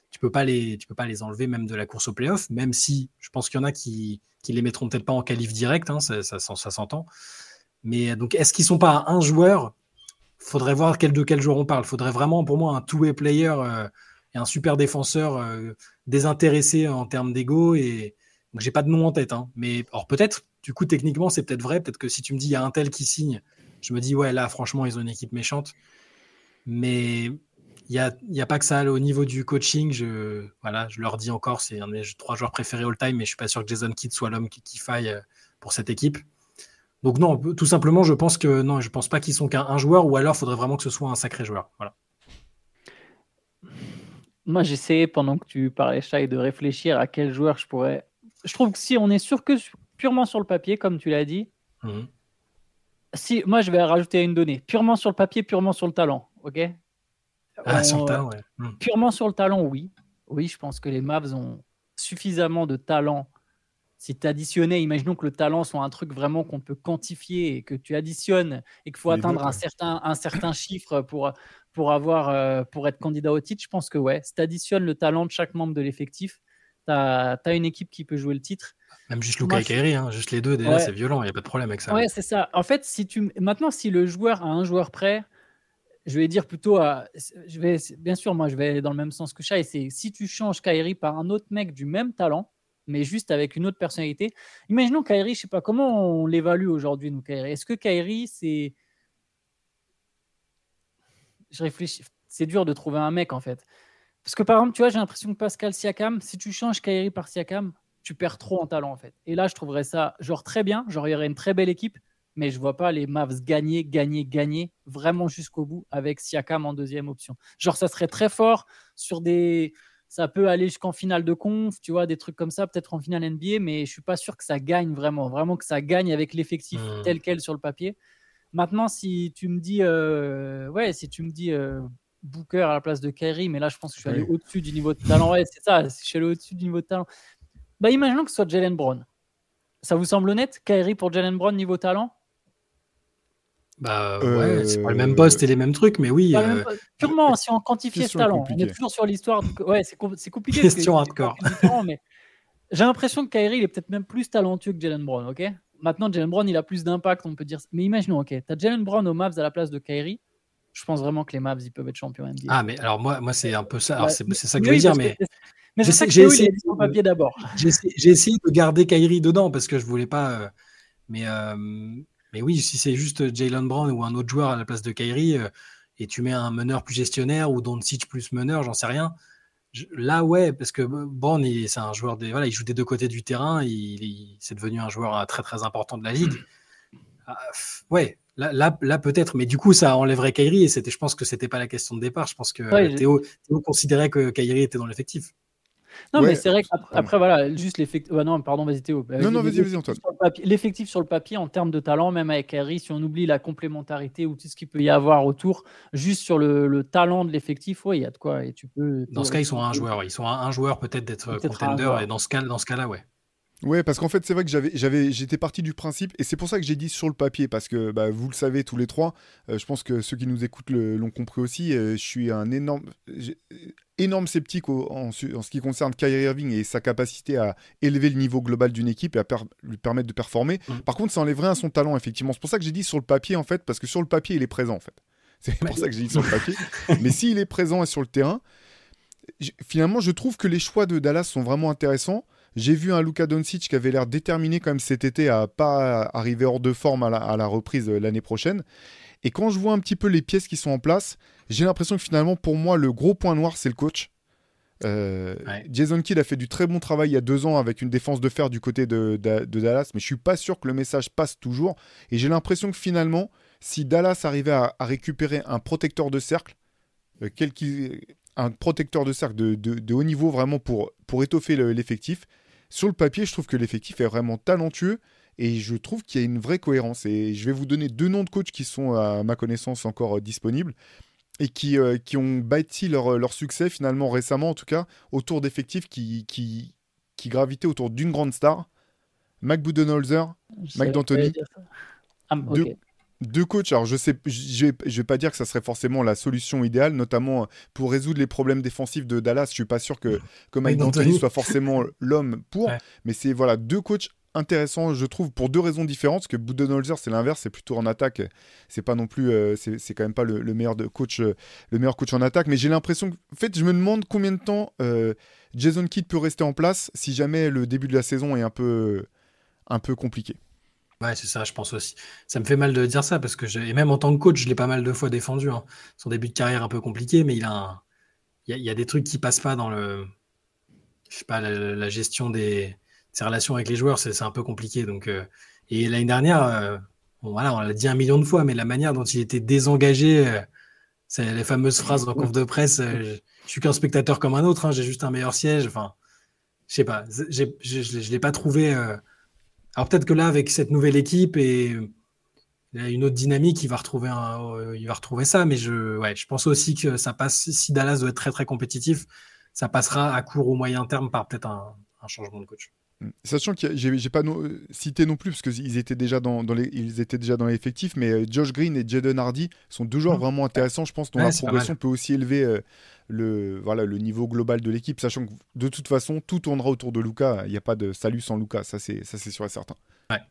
tu peux pas les, tu peux pas les enlever même de la course au playoff, même si je pense qu'il y en a qui, qui les mettront peut-être pas en qualif direct, hein, ça, s'entend. Mais donc, est-ce qu'ils sont pas un joueur? Faudrait voir de quel joueur on parle. Faudrait vraiment, pour moi, un two-way player euh, et un super défenseur euh, désintéressé en termes d'ego et, donc j'ai pas de nom en tête, hein. mais alors peut-être, du coup techniquement c'est peut-être vrai, peut-être que si tu me dis il y a un tel qui signe, je me dis ouais là franchement ils ont une équipe méchante, mais il n'y a, a pas que ça au niveau du coaching, je, voilà, je leur dis encore c'est un de mes trois joueurs préférés all time, mais je suis pas sûr que Jason Kidd soit l'homme qui, faille euh, pour cette équipe. Donc non, tout simplement je pense que non, je pense pas qu'ils sont qu'un joueur, ou alors il faudrait vraiment que ce soit un sacré joueur. Voilà. Moi, j'essayais pendant que tu parlais, Shai, de réfléchir à quel joueur je pourrais je trouve que si on est sûr que purement sur le papier, comme tu l'as dit, mhm. si moi je vais rajouter une donnée, purement sur le papier, purement sur le talent, ok? Ah, sur le talent, ouais. Mhm. Purement sur le talent, oui. Oui, je pense que les Mavs ont suffisamment de talent. Si tu additionnais, imaginons que le talent soit un truc vraiment qu'on peut quantifier et que tu additionnes et qu'il faut atteindre un, certain, un certain chiffre pour, pour, avoir, euh, pour être candidat au titre, je pense que ouais, si tu additionnes le talent de chaque membre de l'effectif, tu as, une équipe qui peut jouer le titre. Même juste Luca et Kairi, hein, juste les deux, déjà, c'est violent, il n'y a pas de problème avec ça. Ouais, c'est ça. En fait, si tu... maintenant, si le joueur a un joueur prêt, je vais dire plutôt à. Je vais, bien sûr, moi, je vais aller dans le même sens que Shai. C'est si tu changes Kairi par un autre mec du même talent, mais juste avec une autre personnalité. Imaginons Kairi, je sais pas comment on l'évalue aujourd'hui, nous, Kairi. Est-ce que Kairi, c'est. Je réfléchis. C'est dur de trouver un mec, en fait. Parce que par exemple, tu vois, j'ai l'impression que Pascal Siakam, si tu changes Kairi par Siakam, tu perds trop en talent en fait. Et là, je trouverais ça genre très bien, genre il y aurait une très belle équipe, mais je vois pas les Mavs gagner, gagner, gagner vraiment jusqu'au bout avec Siakam en deuxième option. Genre ça serait très fort sur des ça peut aller jusqu'en finale de conf, tu vois, des trucs comme ça, peut-être en finale NBA, mais je suis pas sûr que ça gagne vraiment, vraiment que ça gagne avec l'effectif hmm. tel quel sur le papier. Maintenant, si tu me dis, euh, ouais, si tu me dis euh, Booker à la place de Kyrie, mais là, je pense que je suis allé au-dessus du niveau de talent. Ouais, c'est ça, je suis allé au-dessus du niveau de talent. Bah, imaginons que ce soit Jalen Brown. Ça vous semble honnête Kyrie pour Jalen Brown niveau talent? Bah ouais, c'est pas le même poste et les mêmes trucs, mais oui. Euh, purement, si on quantifiait ce talent, on est toujours sur l'histoire. Ouais, c'est compliqué. Question hardcore. mais j'ai l'impression que Kyrie, il est peut-être même plus talentueux que Jalen Brown, ok? Maintenant, Jalen Brown, il a plus d'impact, on peut dire. Mais imaginons, ok, tu as Jalen Brown aux Mavs à la place de Kyrie je pense vraiment que les Mavs ils peuvent être champions NBA. Ah mais alors moi moi c'est un peu ça. c'est ça que je veux dire mais. mais j'ai essayé de papier d'abord. J'ai essayé de garder Kyrie dedans parce que je voulais pas. Euh, mais euh, mais oui si c'est juste Jalen Brown ou un autre joueur à la place de Kyrie euh, et tu mets un meneur plus gestionnaire ou Doncic plus meneur j'en sais rien. là ouais parce que Brown c'est un joueur des voilà il joue des deux côtés du terrain il, il c'est devenu un joueur très très important de la ligue. Ah, ouais, Là, là, peut-être, mais du coup, ça enlèverait Kairi et c'était, je pense que c'était pas la question de départ. Je pense que Théo, considérait que Kairi était dans l'effectif. Non, mais c'est vrai qu'après, voilà, juste l'effectif. non, pardon, vas-y Théo. Non, non, vas-y, vas-y, Antoine. L'effectif sur le papier, en termes de talent, même avec Kairi, si on oublie la complémentarité ou tout ce qu'il peut y avoir autour, juste sur le, talent de l'effectif, oui, il y a de quoi. Et tu peux. Dans ce cas, ils sont un joueur. Ils sont un, joueur peut-être d'être contender. Et dans ce cas, dans ce cas-là, ouais. Ouais, parce qu'en fait, c'est vrai que j'avais, j'avais, j'étais parti du principe, et c'est pour ça que j'ai dit sur le papier, parce que bah, vous le savez tous les trois, euh, je pense que ceux qui nous écoutent l'ont compris aussi, euh, je suis un énorme, énorme sceptique en, ce qui concerne Kyrie Irving et sa capacité à élever le niveau global d'une équipe et à lui permettre de performer. Mmh. Par contre, ça enlèverait à son talent, effectivement. C'est pour ça que j'ai dit sur le papier, en fait, parce que sur le papier, il est présent, en fait. C'est pour ça que j'ai dit sur le papier. Mais s'il est présent et sur le terrain, finalement, je trouve que les choix de Dallas sont vraiment intéressants. J'ai vu un Luka Doncic qui avait l'air déterminé quand même cet été à pas arriver hors de forme à la, reprise euh, l'année prochaine. Et quand je vois un petit peu les pièces qui sont en place, j'ai l'impression que finalement, pour moi, le gros point noir, c'est le coach. Euh, Jason Kidd a fait du très bon travail il y a deux ans avec une défense de fer du côté de, Dallas, mais je suis pas sûr que le message passe toujours. Et j'ai l'impression que finalement, si Dallas arrivait à, récupérer un protecteur de cercle, euh, quel un protecteur de cercle de, haut niveau vraiment pour, pour étoffer l'effectif, sur le papier, je trouve que l'effectif est vraiment talentueux et je trouve qu'il y a une vraie cohérence. Et je vais vous donner deux noms de coachs qui sont, à ma connaissance, encore euh, disponibles et qui, euh, qui ont bâti leur, leur, succès, finalement, récemment en tout cas, autour d'effectifs qui, qui, qui gravitaient autour d'une grande star. Mac Budenholzer, Mac D'Antoni. Ah, deux coachs, alors je sais, je vais, vais pas dire que ça serait forcément la solution idéale, notamment pour résoudre les problèmes défensifs de Dallas. Je suis pas sûr que, que Mike D'Antoni soit forcément l'homme pour, mais c'est voilà deux coachs intéressants, je trouve, pour deux raisons différentes. Parce que Budenholzer, c'est l'inverse, c'est plutôt en attaque. C'est pas non plus, euh, c'est quand même pas le, meilleur de coach, euh, le meilleur coach en attaque. Mais j'ai l'impression, en fait, je me demande combien de temps euh, Jason Kidd peut rester en place si jamais le début de la saison est un peu, un peu compliqué. Ouais, c'est ça, je pense aussi. Ça me fait mal de dire ça parce que, et même en tant que coach, je l'ai pas mal de fois défendu. Hein. Son début de carrière un peu compliqué, mais il a, il, y a, des trucs qui passent pas dans le, je sais pas, la, gestion des ses relations avec les joueurs, c'est un peu compliqué. Donc, euh, et l'année dernière, euh, voilà, on l'a dit un million de fois, mais la manière dont il était désengagé, euh, c'est les fameuses phrases en conf de presse. je, suis qu'un spectateur comme un autre, hein, j'ai juste un meilleur siège. Enfin, je sais pas, je, je l'ai pas trouvé alors peut-être que là, avec cette nouvelle équipe et une autre dynamique, il va retrouver, un, il va retrouver ça. Mais je, ouais, je pense aussi que ça passe, si Dallas doit être très très compétitif, ça passera à court ou moyen terme par peut-être un, changement de coach. Sachant que j'ai pas cité non plus parce qu'ils étaient déjà dans, les, ils étaient déjà dans l'effectif, mais euh, Josh Green et Jaden Hardy sont deux joueurs mmh. vraiment intéressants. Je pense dont la progression peut aussi élever euh, le, voilà, le niveau global de l'équipe, sachant que de toute façon, tout tournera autour de Luca. Il n'y a pas de salut sans Luca, ça c'est sûr et certain. Ouais.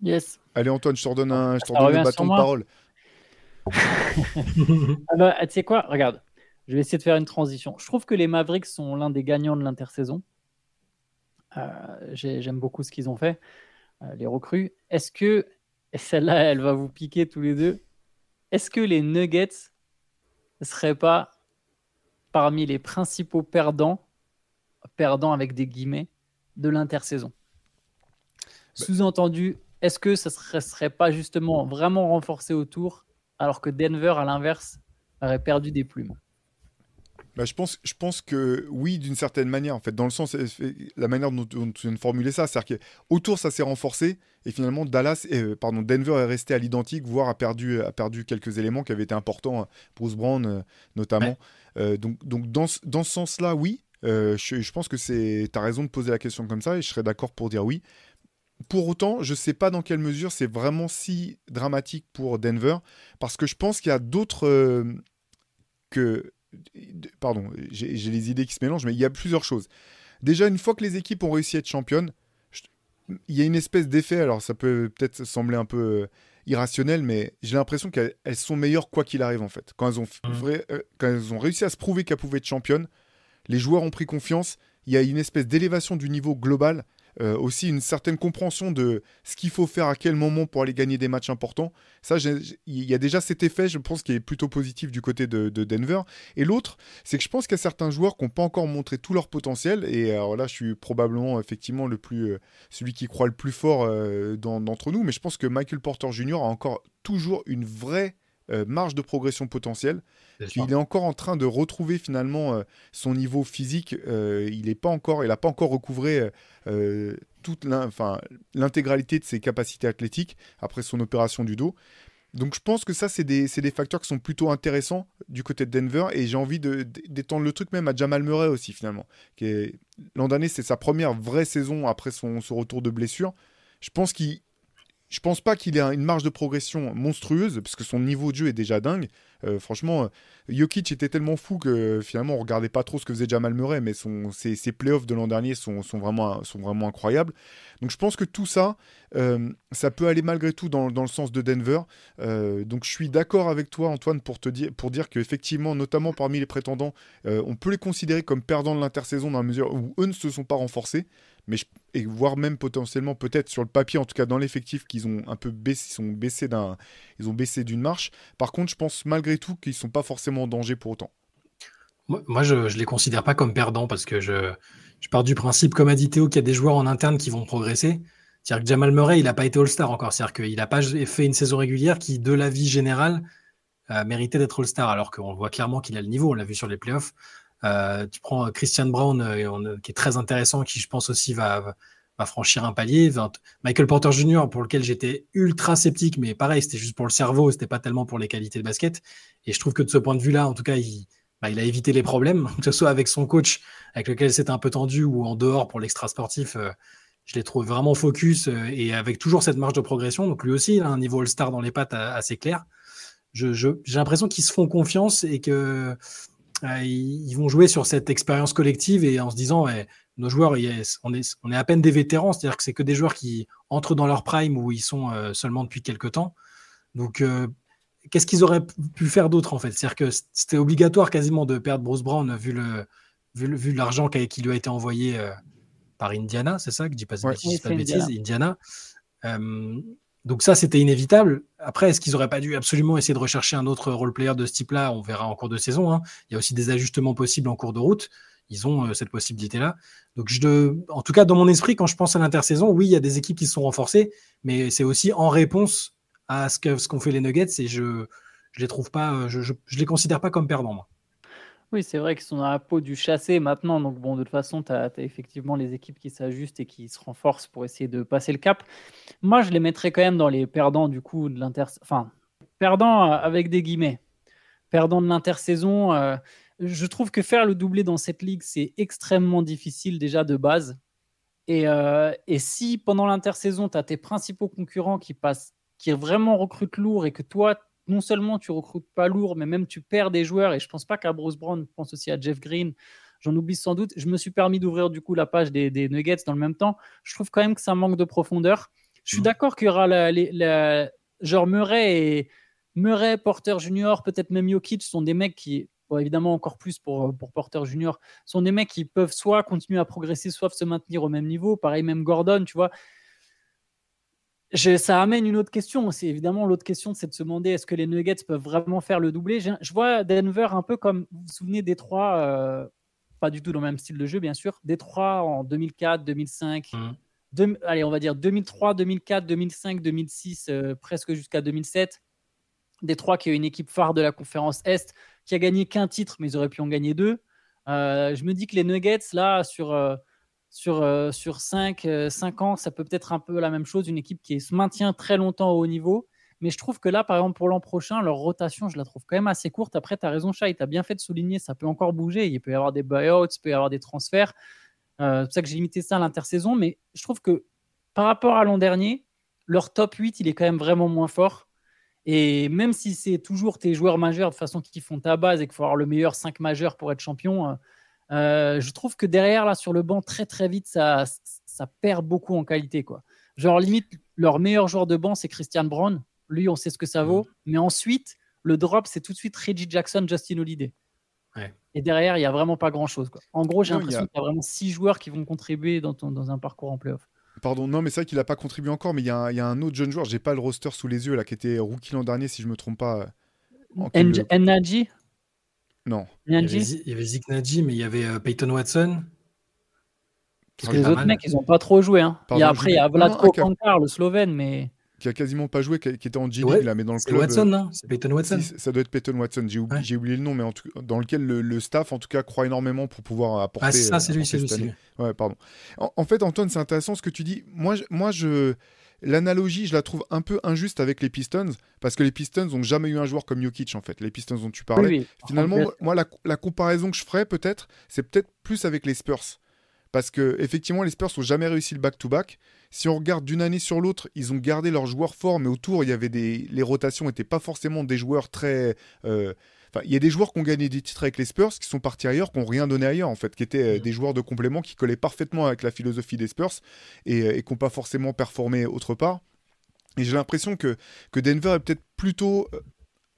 Yes. Allez Antoine, je te redonne, un, je redonne le bâton de parole. ah bah, tu sais quoi? Regarde, je vais essayer de faire une transition. Je trouve que les Mavericks sont l'un des gagnants de l'intersaison. Euh, j'aime beaucoup ce qu'ils ont fait, euh, les recrues. Est-ce que, celle-là, elle va vous piquer tous les deux, est-ce que les Nuggets ne serait pas parmi les principaux perdants, perdants avec des guillemets, de l'intersaison? Bah. Sous-entendu, est-ce que ça ne serait, pas justement vraiment renforcé autour, alors que Denver, à l'inverse, aurait perdu des plumes? Bah, je, pense, je pense que oui, d'une certaine manière, en fait, dans le sens, la manière dont, tu viens de formuler ça, c'est-à-dire qu'autour, ça s'est renforcé, et finalement, Dallas, euh, pardon, Denver est resté à l'identique, voire a perdu, a perdu quelques éléments qui avaient été importants, hein, Bruce Brown euh, notamment. Euh, donc, donc, dans, dans ce sens-là, oui, je, je, pense que tu as raison de poser la question comme ça, et je serais d'accord pour dire oui. Pour autant, je ne sais pas dans quelle mesure c'est vraiment si dramatique pour Denver, parce que je pense qu'il y a d'autres que pardon, j'ai les idées qui se mélangent, mais il y a plusieurs choses. Déjà, une fois que les équipes ont réussi à être championnes, il y a une espèce d'effet, alors ça peut peut-être sembler un peu euh, irrationnel, mais j'ai l'impression qu'elles sont meilleures quoi qu'il arrive en fait. Quand elles, ont, mmh. euh, quand elles ont réussi à se prouver qu'elles pouvaient être championnes, les joueurs ont pris confiance, il y a une espèce d'élévation du niveau global euh, aussi une certaine compréhension de ce qu'il faut faire à quel moment pour aller gagner des matchs importants. Ça, il y a déjà cet effet, je pense, qui est plutôt positif du côté de, Denver. Et l'autre, c'est que je pense qu'il y a certains joueurs qui n'ont pas encore montré tout leur potentiel. Et alors là, je suis probablement effectivement le plus, euh, celui qui croit le plus fort euh, d'entre nous. Mais je pense que Michael Porter Jr. a encore toujours une vraie marge de progression potentielle. Il est encore en train de retrouver finalement son niveau physique. il n'est pas encore, il n'a pas encore recouvré toute l'intégralité de ses capacités athlétiques après son opération du dos. donc je pense que ça, c'est des, des, facteurs qui sont plutôt intéressants du côté de Denver. Et j'ai envie d'étendre le truc même à Jamal Murray aussi, finalement. L'an dernier, c'est sa première vraie saison après son, son retour de blessure. Je pense qu'il je pense pas qu'il ait une marge de progression monstrueuse, parce que son niveau de jeu est déjà dingue. Euh, franchement, Jokic était tellement fou que finalement on regardait pas trop ce que faisait Jamal Murray, mais ses, playoffs de l'an dernier sont, vraiment, incroyables. Donc je pense que tout ça, euh, ça peut aller malgré tout dans, le sens de Denver. Euh, donc je suis d'accord avec toi, Antoine, pour, dire, pour dire qu'effectivement, notamment parmi les prétendants, on peut les considérer comme perdants de l'intersaison dans la mesure où eux ne se sont pas renforcés mais et voire même potentiellement peut-être sur le papier, en tout cas dans l'effectif, qu'ils ont un peu baissé, ils d'un, ils ont baissé d'une marche. Par contre, je pense malgré tout qu'ils sont pas forcément en danger pour autant. Moi, je, ne les considère pas comme perdants parce que je, je pars du principe, comme a dit Théo, qu'il y a des joueurs en interne qui vont progresser. C'est-à-dire que Jamal Murray, il n'a pas été All-Star encore. C'est-à-dire qu'il n'a pas fait une saison régulière qui, de la vie générale, a mérité d'être All-Star, alors qu'on voit clairement qu'il a le niveau. On l'a vu sur les playoffs. Euh, tu prends Christian Brown, euh, qui est très intéressant, qui je pense aussi va, franchir un palier. Michael Porter Jr., pour lequel j'étais ultra sceptique, mais pareil, c'était juste pour le cerveau, c'était pas tellement pour les qualités de basket. Et je trouve que de ce point de vue-là, en tout cas, il, bah, a évité les problèmes, que ce soit avec son coach, avec lequel c'était un peu tendu, ou en dehors pour l'extra sportif. Euh, je l'ai trouvé vraiment focus et avec toujours cette marge de progression. Donc lui aussi, il a un niveau All-Star dans les pattes assez clair. J'ai l'impression qu'ils se font confiance et que euh, ils, vont jouer sur cette expérience collective et en se disant, nos joueurs, on, est, on est à peine des vétérans, c'est-à-dire que c'est que des joueurs qui entrent dans leur prime où ils sont euh, seulement depuis quelques temps. Donc, euh, qu'est-ce qu'ils auraient pu faire d'autre en fait? C'est-à-dire que c'était obligatoire quasiment de perdre Bruce Brown vu le vu, l'argent qui, lui a été envoyé par Indiana, c'est ça? Que je dis pas, pas de bêtises, Indiana. Donc ça, c'était inévitable. Après, est-ce qu'ils n'auraient pas dû absolument essayer de rechercher un autre role-player de ce type-là? On verra en cours de saison. Hein. Il y a aussi des ajustements possibles en cours de route. Ils ont euh, cette possibilité-là. Donc, je, en tout cas, dans mon esprit, quand je pense à l'intersaison, oui, il y a des équipes qui se sont renforcées, mais c'est aussi en réponse à ce qu'ont ce fait les Nuggets et je ne les trouve pas, euh, je, je, les considère pas comme perdants. Moi. Oui, c'est vrai qu'ils sont dans la peau du chassé maintenant. Donc, bon, de toute façon, tu as, effectivement les équipes qui s'ajustent et qui se renforcent pour essayer de passer le cap. Moi, je les mettrais quand même dans les perdants du coup de l'inter. Enfin, perdants euh, avec des guillemets. Perdants de l'intersaison. Euh, je trouve que faire le doublé dans cette ligue, c'est extrêmement difficile déjà de base. Et, euh, et si pendant l'intersaison, tu as tes principaux concurrents qui passent, qui vraiment recrutent lourd et que toi, non seulement tu recrutes pas lourd, mais même tu perds des joueurs. Et je pense pas qu'à Bruce Brown, je pense aussi à Jeff Green. J'en oublie sans doute. Je me suis permis d'ouvrir du coup la page des, Nuggets dans le même temps. Je trouve quand même que ça manque de profondeur. Je suis mmh. d'accord qu'il y aura la, genre Murray et Murray, Porter Junior, peut-être même Jokic sont des mecs qui, évidemment encore plus pour, pour Porter Junior, sont des mecs qui peuvent soit continuer à progresser, soit se maintenir au même niveau. Pareil, même Gordon, tu vois ça amène une autre question. C'est évidemment l'autre question, c'est de se demander est-ce que les Nuggets peuvent vraiment faire le doublé? Je, vois Denver un peu comme vous vous souvenez Détroit, euh, pas du tout dans le même style de jeu, bien sûr. Détroit en 2004, 2005. allez, on va dire 2003, 2004, 2005, 2006, presque jusqu'à 2007. Détroit qui est une équipe phare de la conférence Est, qui a gagné qu'un titre, mais ils auraient pu en gagner deux. Euh, je me dis que les Nuggets, là, sur. Sur, euh, sur 5, euh, ans, ça peut peut-être un peu la même chose, une équipe qui se maintient très longtemps au haut niveau. Mais je trouve que là, par exemple, pour l'an prochain, leur rotation, je la trouve quand même assez courte. Après, tu as raison, Chai, tu as bien fait de souligner, ça peut encore bouger. Il peut y avoir des buyouts, il peut y avoir des transferts. Euh, c'est pour ça que j'ai limité ça à l'intersaison. Mais je trouve que par rapport à l'an dernier, leur top 8, il est quand même vraiment moins fort. Et même si c'est toujours tes joueurs majeurs de façon qui font ta base et qu'il faut avoir le meilleur 5 majeurs pour être champion, euh, je trouve que derrière, là, sur le banc, très très vite, ça, ça perd beaucoup en qualité. Quoi. Genre, limite, leur meilleur joueur de banc, c'est Christian Brown. Lui, on sait ce que ça vaut. Mm. Mais ensuite, le drop, c'est tout de suite Reggie Jackson, Justin Holiday. Et derrière, il n'y a vraiment pas grand-chose. En gros, j'ai l'impression qu'il y a vraiment six joueurs qui vont contribuer dans, dans un parcours en playoff. Pardon, non, mais c'est vrai qu'il n'a pas contribué encore, mais il y, a un autre jeune joueur, j'ai pas le roster sous les yeux, là, qui était rookie l'an dernier, si je me trompe pas. Nadji non. Il y, avait, il y avait Zik Nadji, mais il y avait euh, Peyton Watson. Parce que les autres mecs, ils n'ont pas trop joué. Hein. il y a, après, il y a Vladko Kankar, le Slovène, mais. Qui a quasiment pas joué, qui, était en G-League, là, mais dans le club. C'est Watson, non C'est Peyton Watson. ça doit être Peyton Watson. J'ai oublié, oublié, le nom, mais en tout, dans lequel le, staff, en tout cas, croit énormément pour pouvoir apporter. Ah, ça, c'est lui, c'est lui, Ouais, pardon. En, fait, Antoine, c'est intéressant ce que tu dis. Moi, je, moi je l'analogie, je la trouve un peu injuste avec les Pistons, parce que les Pistons n'ont jamais eu un joueur comme Jokic, en fait. Les Pistons dont tu parlais. Finalement, moi, la, comparaison que je ferais, peut-être, c'est peut-être plus avec les Spurs. Parce que, effectivement, les Spurs n'ont jamais réussi le back-to-back. Si on regarde d'une année sur l'autre, ils ont gardé leurs joueurs forts, mais autour, il y avait des... les rotations n'étaient pas forcément des joueurs très. Euh, il y a des joueurs qui ont gagné des titres avec les Spurs, qui sont partis ailleurs, qui n'ont rien donné ailleurs, en fait, qui étaient euh, mm. des joueurs de complément qui collaient parfaitement avec la philosophie des Spurs et, euh, et qui n'ont pas forcément performé autre part. Et j'ai l'impression que, que Denver est peut-être plutôt euh,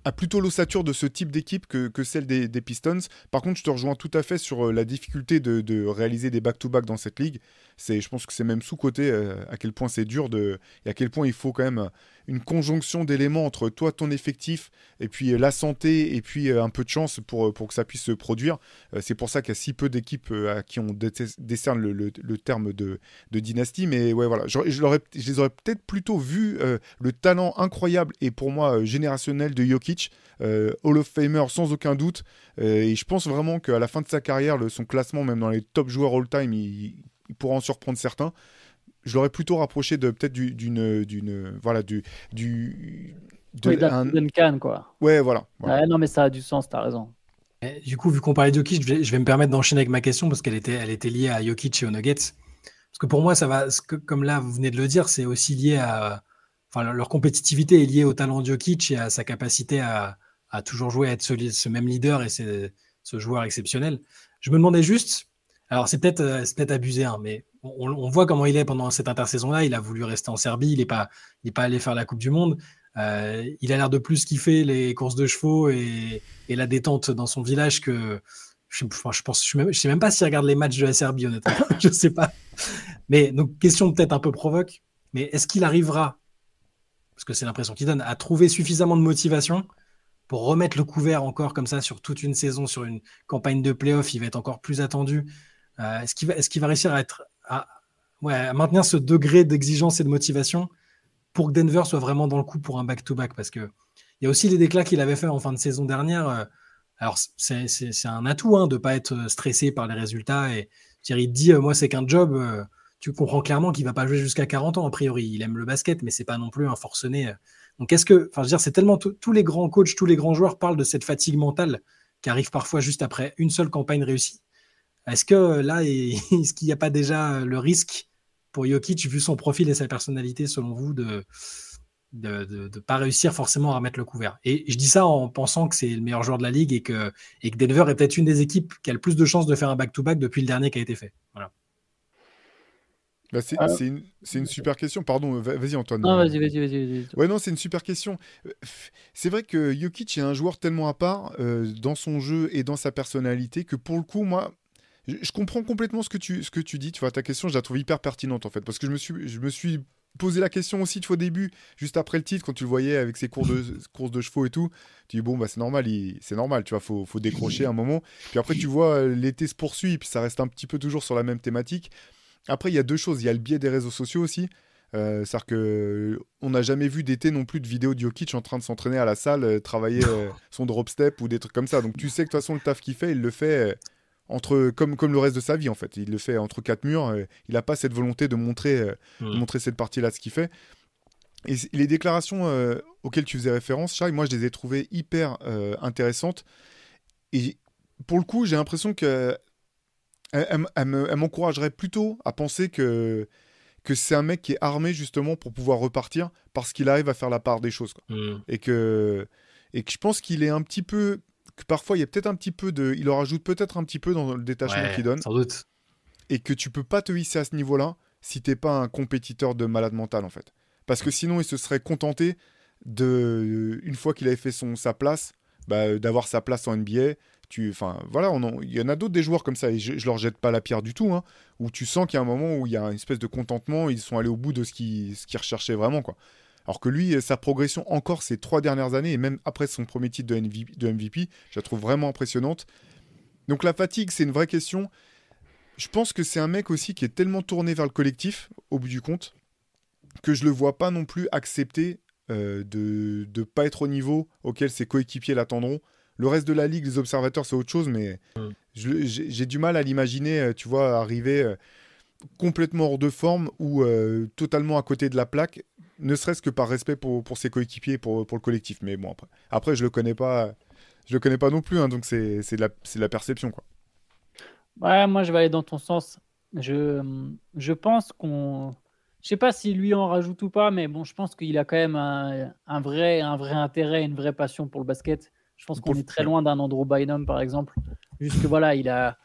a plutôt l'ossature de ce type d'équipe que, que, celle des, Pistons. Par contre, je te rejoins tout à fait sur la difficulté de, de réaliser des back-to-back dans cette ligue. C'est, je pense que c'est même sous-côté à quel point c'est dur de, et à quel point il faut quand même une conjonction d'éléments entre toi, ton effectif, et puis euh, la santé, et puis euh, un peu de chance pour, euh, pour que ça puisse se produire. c'est pour ça qu'il y a si peu d'équipes à qui on décerne le, le, terme de, de, dynastie. Mais ouais, voilà, je, les aurais peut-être plutôt vu le talent incroyable et pour moi générationnel de Jokic, Hall of Famer sans aucun doute. et je pense vraiment qu'à la fin de sa carrière, son classement, même dans les top joueurs all-time, il, il pourra en surprendre certains je l'aurais plutôt rapproché de peut-être d'une d'une voilà du du de oui, un... Duncan quoi. Ouais voilà. non mais ça a du sens, t'as raison. du coup, vu qu'on parlait de Jokic, je vais, je vais me permettre d'enchaîner avec ma question parce qu'elle était, elle était liée à Jokic et aux Nuggets. Parce que pour moi, ça va, comme là vous venez de le dire, c'est aussi lié à, enfin leur compétitivité est liée au talent de Jokic et à sa capacité à, à toujours jouer, à être ce, ce même leader et ce joueur exceptionnel. Je me demandais juste, alors c'est peut-être euh, peut abusé, hein, mais on, voit comment il est pendant cette intersaison-là. Il a voulu rester en Serbie, il n'est pas, pas allé faire la Coupe du Monde. Euh, il a l'air de plus kiffer les courses de chevaux et, la détente dans son village que je, je pense, je, sais même pas s'il regarde les matchs de la Serbie, honnêtement. je sais pas. Mais donc, question peut-être un peu provoque, mais est-ce qu'il arrivera, parce que c'est l'impression qu'il donne, à trouver suffisamment de motivation pour remettre le couvert encore comme ça sur toute une saison, sur une campagne de playoff, il va être encore plus attendu. Euh, est-ce qu'il va, réussir à maintenir ce degré d'exigence et de motivation pour que Denver soit vraiment dans le coup pour un back-to-back? Parce que il y a aussi les déclats qu'il avait fait en fin de saison dernière. Euh, alors, c'est un atout hein, de ne pas être stressé par les résultats. Et Thierry dit euh, Moi, c'est qu'un job. Euh, tu comprends clairement qu'il va pas jouer jusqu'à 40 ans, a priori. Il aime le basket, mais c'est pas non plus un forcené. Donc, est-ce que. Enfin, je veux dire, c'est tellement. Tous les grands coachs, tous les grands joueurs parlent de cette fatigue mentale qui arrive parfois juste après une seule campagne réussie. Est-ce que là, est-ce qu'il n'y a pas déjà le risque pour Jokic, vu son profil et sa personnalité, selon vous, de de ne pas réussir forcément à remettre le couvert? Et je dis ça en pensant que c'est le meilleur joueur de la ligue et que, et que Denver est peut-être une des équipes qui a le plus de chances de faire un back-to-back depuis le dernier qui a été fait. Voilà. Bah, c'est une, une, super question. Pardon, vas-y Antoine. Non, vas-y, vas-y, vas-y. ouais, non, c'est une super question. C'est vrai que Jokic est un joueur tellement à part euh, dans son jeu et dans sa personnalité que pour le coup, moi, je, comprends complètement ce que, tu, ce que tu dis. Tu vois, ta question, je la trouve hyper pertinente en fait. Parce que je me suis, je me suis posé la question aussi au début, juste après le titre, quand tu le voyais avec ses courses de, courses de chevaux et tout. Tu dis, bon, bah, c'est normal, c'est normal, tu vois, faut, faut décrocher un moment. Puis après, tu vois, euh, l'été se poursuit, puis ça reste un petit peu toujours sur la même thématique. Après, il y a deux choses. Il y a le biais des réseaux sociaux aussi. Euh, C'est-à-dire que on n'a jamais vu d'été non plus de vidéos de Jokic en train de s'entraîner à la salle, euh, travailler euh, son drop step ou des trucs comme ça. Donc tu sais que de toute façon le taf qu'il fait, il le fait entre comme, comme le reste de sa vie en fait. Il le fait entre quatre murs. il n'a pas cette volonté de montrer, euh, montrer cette partie-là ce qu'il fait. Et les déclarations euh, auxquelles tu faisais référence, Charles, moi je les ai trouvées hyper euh, intéressantes. Et pour le coup, j'ai l'impression que elle, m'encouragerait plutôt à penser que, que c'est un mec qui est armé justement pour pouvoir repartir parce qu'il arrive à faire la part des choses. Mm. Et, que, et que je pense qu'il est un petit peu que parfois il y a peut-être un petit peu de. Il leur ajoute peut-être un petit peu dans le détachement qu'il donne. Sans doute. Et que tu peux pas te hisser à ce niveau-là si t'es pas un compétiteur de malade mental en fait. Parce que sinon il se serait contenté de, une fois qu'il avait fait son, sa place, bah, d'avoir sa place en NBA. Tu, enfin, voilà, il y en a d'autres des joueurs comme ça, et je, je leur jette pas la pierre du tout, hein, où tu sens qu'il y a un moment où il y a une espèce de contentement, ils sont allés au bout de ce qu'ils ce qu'ils recherchaient vraiment, quoi. Alors que lui, sa progression encore ces trois dernières années, et même après son premier titre de MVP, je la trouve vraiment impressionnante. Donc la fatigue, c'est une vraie question. Je pense que c'est un mec aussi qui est tellement tourné vers le collectif, au bout du compte, que je le vois pas non plus accepter euh, de ne pas être au niveau auquel ses coéquipiers l'attendront. Le reste de la ligue, les observateurs, c'est autre chose, mais j'ai du mal à l'imaginer, euh, tu vois, arriver euh, complètement hors de forme ou totalement à côté de la plaque ne serait-ce que par respect pour, pour ses coéquipiers, pour, pour le collectif. Mais bon, après, après je le connais pas, je le connais pas non plus, hein, donc c'est la, la perception. Quoi. Ouais, moi je vais aller dans ton sens. Je, je pense qu'on. Je sais pas si lui en rajoute ou pas, mais bon, je pense qu'il a quand même un, un, vrai, un vrai intérêt, une vraie passion pour le basket. Je pense qu'on est très loin d'un Andrew Bynum, par exemple. Juste que voilà, il a,